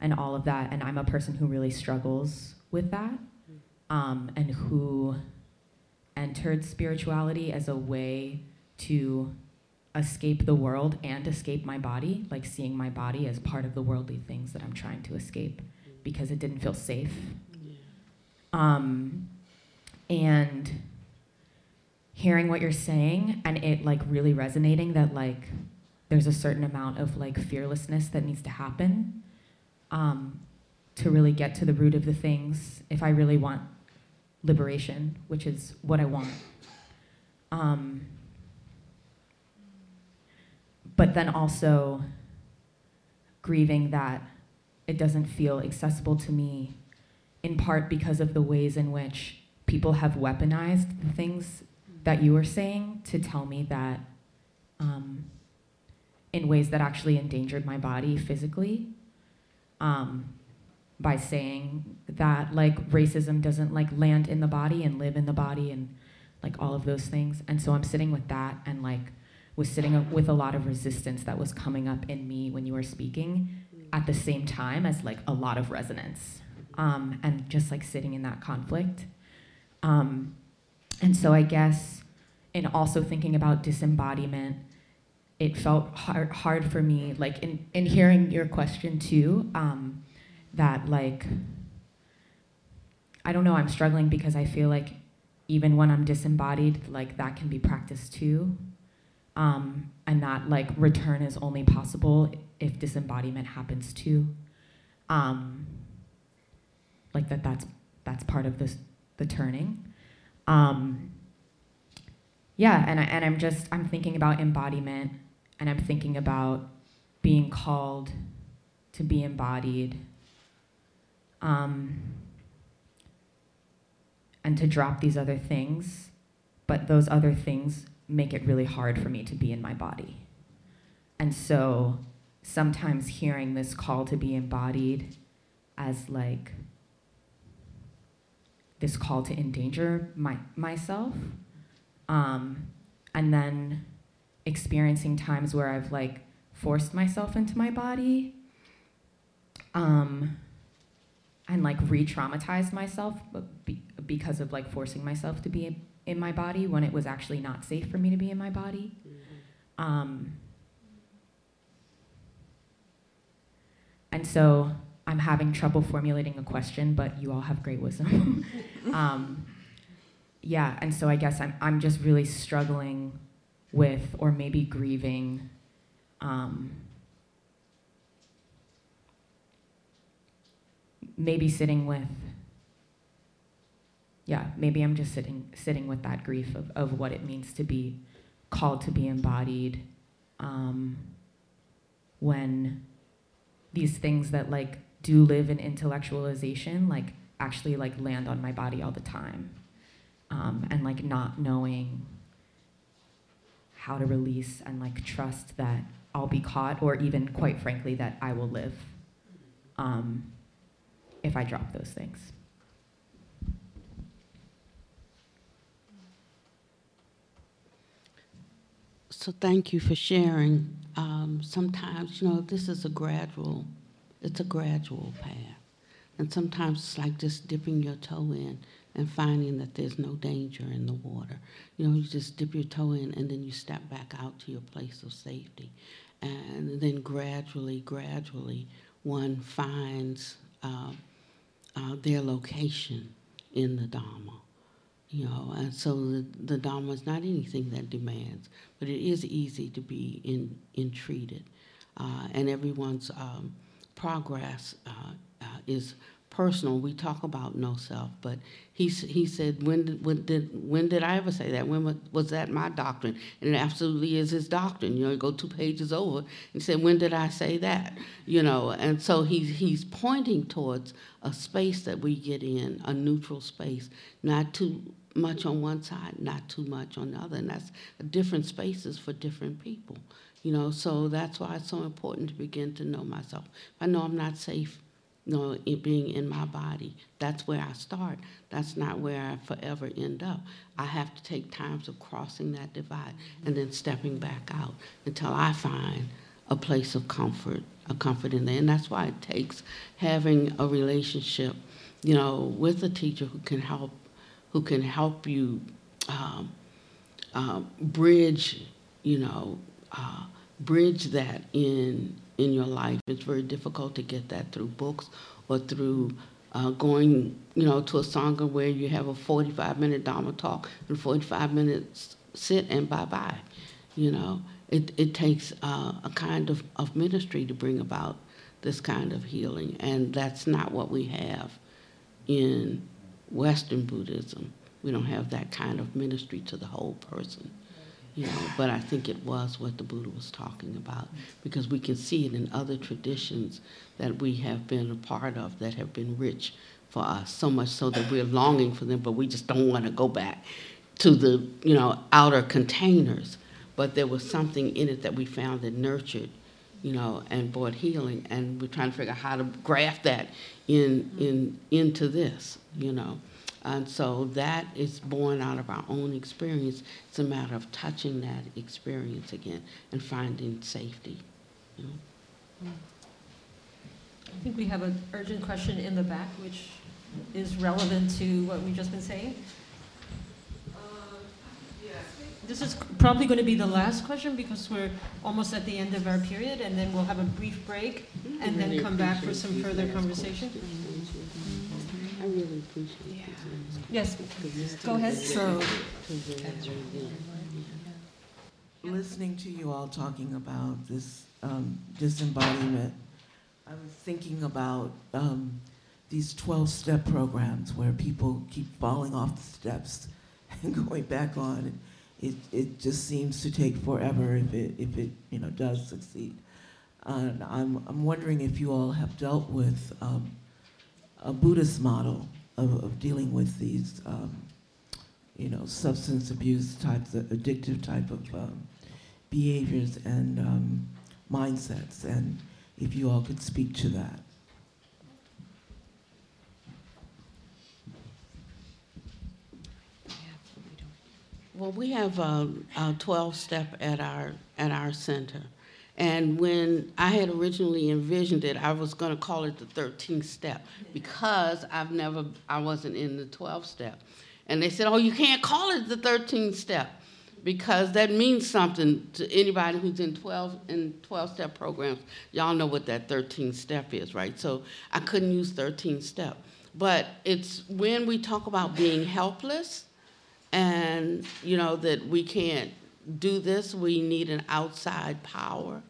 and all of that and i'm a person who really struggles with that um, and who entered spirituality as a way to escape the world and escape my body, like seeing my body as part of the worldly things that I'm trying to escape because it didn't feel safe. Um, and hearing what you're saying and it like really resonating that like there's a certain amount of like fearlessness that needs to happen um, to really get to the root of the things if I really want liberation, which is what I want. Um, but then also grieving that it doesn't feel accessible to me, in part because of the ways in which people have weaponized the things that you were saying to tell me that um, in ways that actually endangered my body physically. Um, by saying that like racism doesn't like land in the body and live in the body and like all of those things. And so I'm sitting with that and like was sitting with a lot of resistance that was coming up in me when you were speaking at the same time as like a lot of resonance um, and just like sitting in that conflict. Um, and so I guess in also thinking about disembodiment, it felt hard, hard for me, like in, in hearing your question too, um, that like I don't know, I'm struggling because I feel like even when I'm disembodied, like that can be practiced too. Um, and that like return is only possible if disembodiment happens too. Um, like that that's that's part of this the turning. Um, yeah, and I, and I'm just I'm thinking about embodiment and I'm thinking about being called to be embodied um, and to drop these other things, but those other things make it really hard for me to be in my body. And so sometimes hearing this call to be embodied as like this call to endanger my, myself, um, and then experiencing times where I've like forced myself into my body. Um, and like re-traumatized myself be- because of like forcing myself to be in my body when it was actually not safe for me to be in my body. Mm-hmm. Um, and so I'm having trouble formulating a question, but you all have great wisdom. um, yeah, and so I guess I'm I'm just really struggling with, or maybe grieving. Um, maybe sitting with yeah maybe i'm just sitting sitting with that grief of, of what it means to be called to be embodied um, when these things that like do live in intellectualization like actually like land on my body all the time um, and like not knowing how to release and like trust that i'll be caught or even quite frankly that i will live um, if I drop those things. So thank you for sharing. Um, sometimes, you know, this is a gradual, it's a gradual path. And sometimes it's like just dipping your toe in and finding that there's no danger in the water. You know, you just dip your toe in and then you step back out to your place of safety. And then gradually, gradually, one finds uh, uh, their location in the Dharma. you know, and so the, the Dharma is not anything that demands, but it is easy to be in, entreated. Uh, and everyone's um, progress uh, uh, is personal. We talk about no self, but he, he said, when did, when, did, when did I ever say that? When was that my doctrine? And it absolutely is his doctrine. You know, you go two pages over and say, when did I say that? You know, and so he's, he's pointing towards a space that we get in, a neutral space, not too much on one side, not too much on the other. And that's different spaces for different people. You know, so that's why it's so important to begin to know myself. I know I'm not safe, know, it being in my body, that's where I start. That's not where I forever end up. I have to take times of crossing that divide and then stepping back out until I find a place of comfort, a comfort in there. And that's why it takes having a relationship, you know, with a teacher who can help, who can help you um, uh, bridge, you know, uh, bridge that in in your life. It's very difficult to get that through books or through uh, going, you know, to a sangha where you have a 45 minute Dharma talk and 45 minutes sit and bye bye. You know, it, it takes uh, a kind of, of ministry to bring about this kind of healing, and that's not what we have in Western Buddhism. We don't have that kind of ministry to the whole person you know, but I think it was what the Buddha was talking about because we can see it in other traditions that we have been a part of that have been rich for us, so much so that we're longing for them, but we just don't want to go back to the, you know, outer containers. But there was something in it that we found that nurtured, you know, and brought healing, and we're trying to figure out how to graft that in, in, into this, you know. And so that is born out of our own experience. It's a matter of touching that experience again and finding safety. You know? I think we have an urgent question in the back, which is relevant to what we've just been saying. This is probably going to be the last question because we're almost at the end of our period, and then we'll have a brief break mm-hmm. and then come back for some further conversation. Questions. I really appreciate Yeah. these Yes, go ahead. So, listening to you all talking about this um, disembodiment, I was thinking about um, these 12 step programs where people keep falling off the steps and going back on. It, it just seems to take forever if it, if it you know, does succeed. And I'm, I'm wondering if you all have dealt with um, a Buddhist model of, of dealing with these um, you know, substance abuse types, of addictive type of um, behaviors and um, mindsets, and if you all could speak to that. Well, we have a, a 12 step at our, at our center. And when I had originally envisioned it, I was going to call it the 13th step because I've never, I wasn't in the 12th step. And they said, oh, you can't call it the 13th step because that means something to anybody who's in 12 in 12 step programs. Y'all know what that 13th step is, right? So I couldn't use 13th step. But it's when we talk about being helpless and you know that we can't do this we need an outside power.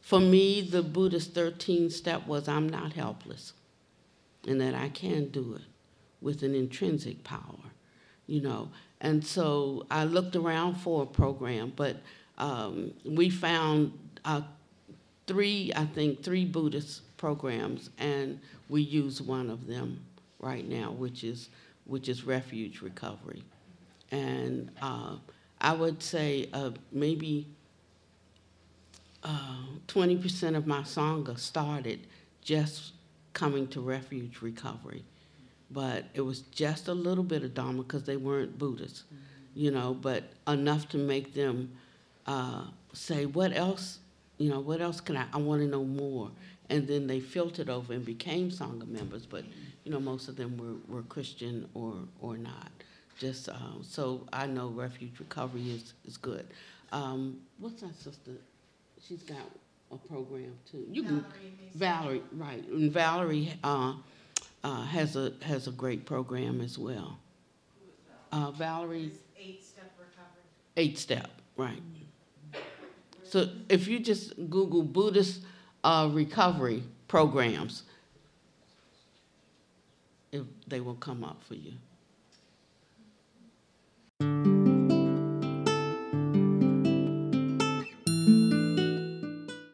For me the buddhist 13 step was i'm not helpless and that i can do it with an intrinsic power you know. And so i looked around for a program but um, we found uh, three i think three buddhist programs and we use one of them right now which is which is refuge recovery. And uh, I would say uh, maybe uh, 20% of my sangha started just coming to refuge recovery. But it was just a little bit of Dharma because they weren't Buddhists, you know, but enough to make them uh, say, what else, you know, what else can I, I want to know more. And then they filtered over and became Sangha members, but, you know, most of them were, were Christian or, or not just um, so I know refuge recovery is, is good. Um, what's that sister? She's got a program too. You can, Valerie, right? And Valerie uh, uh, has a has a great program as well. uh, Valerie? Eight-step recovery. Eight step, right. So if you just Google Buddhist uh, recovery programs, it, they will come up for you.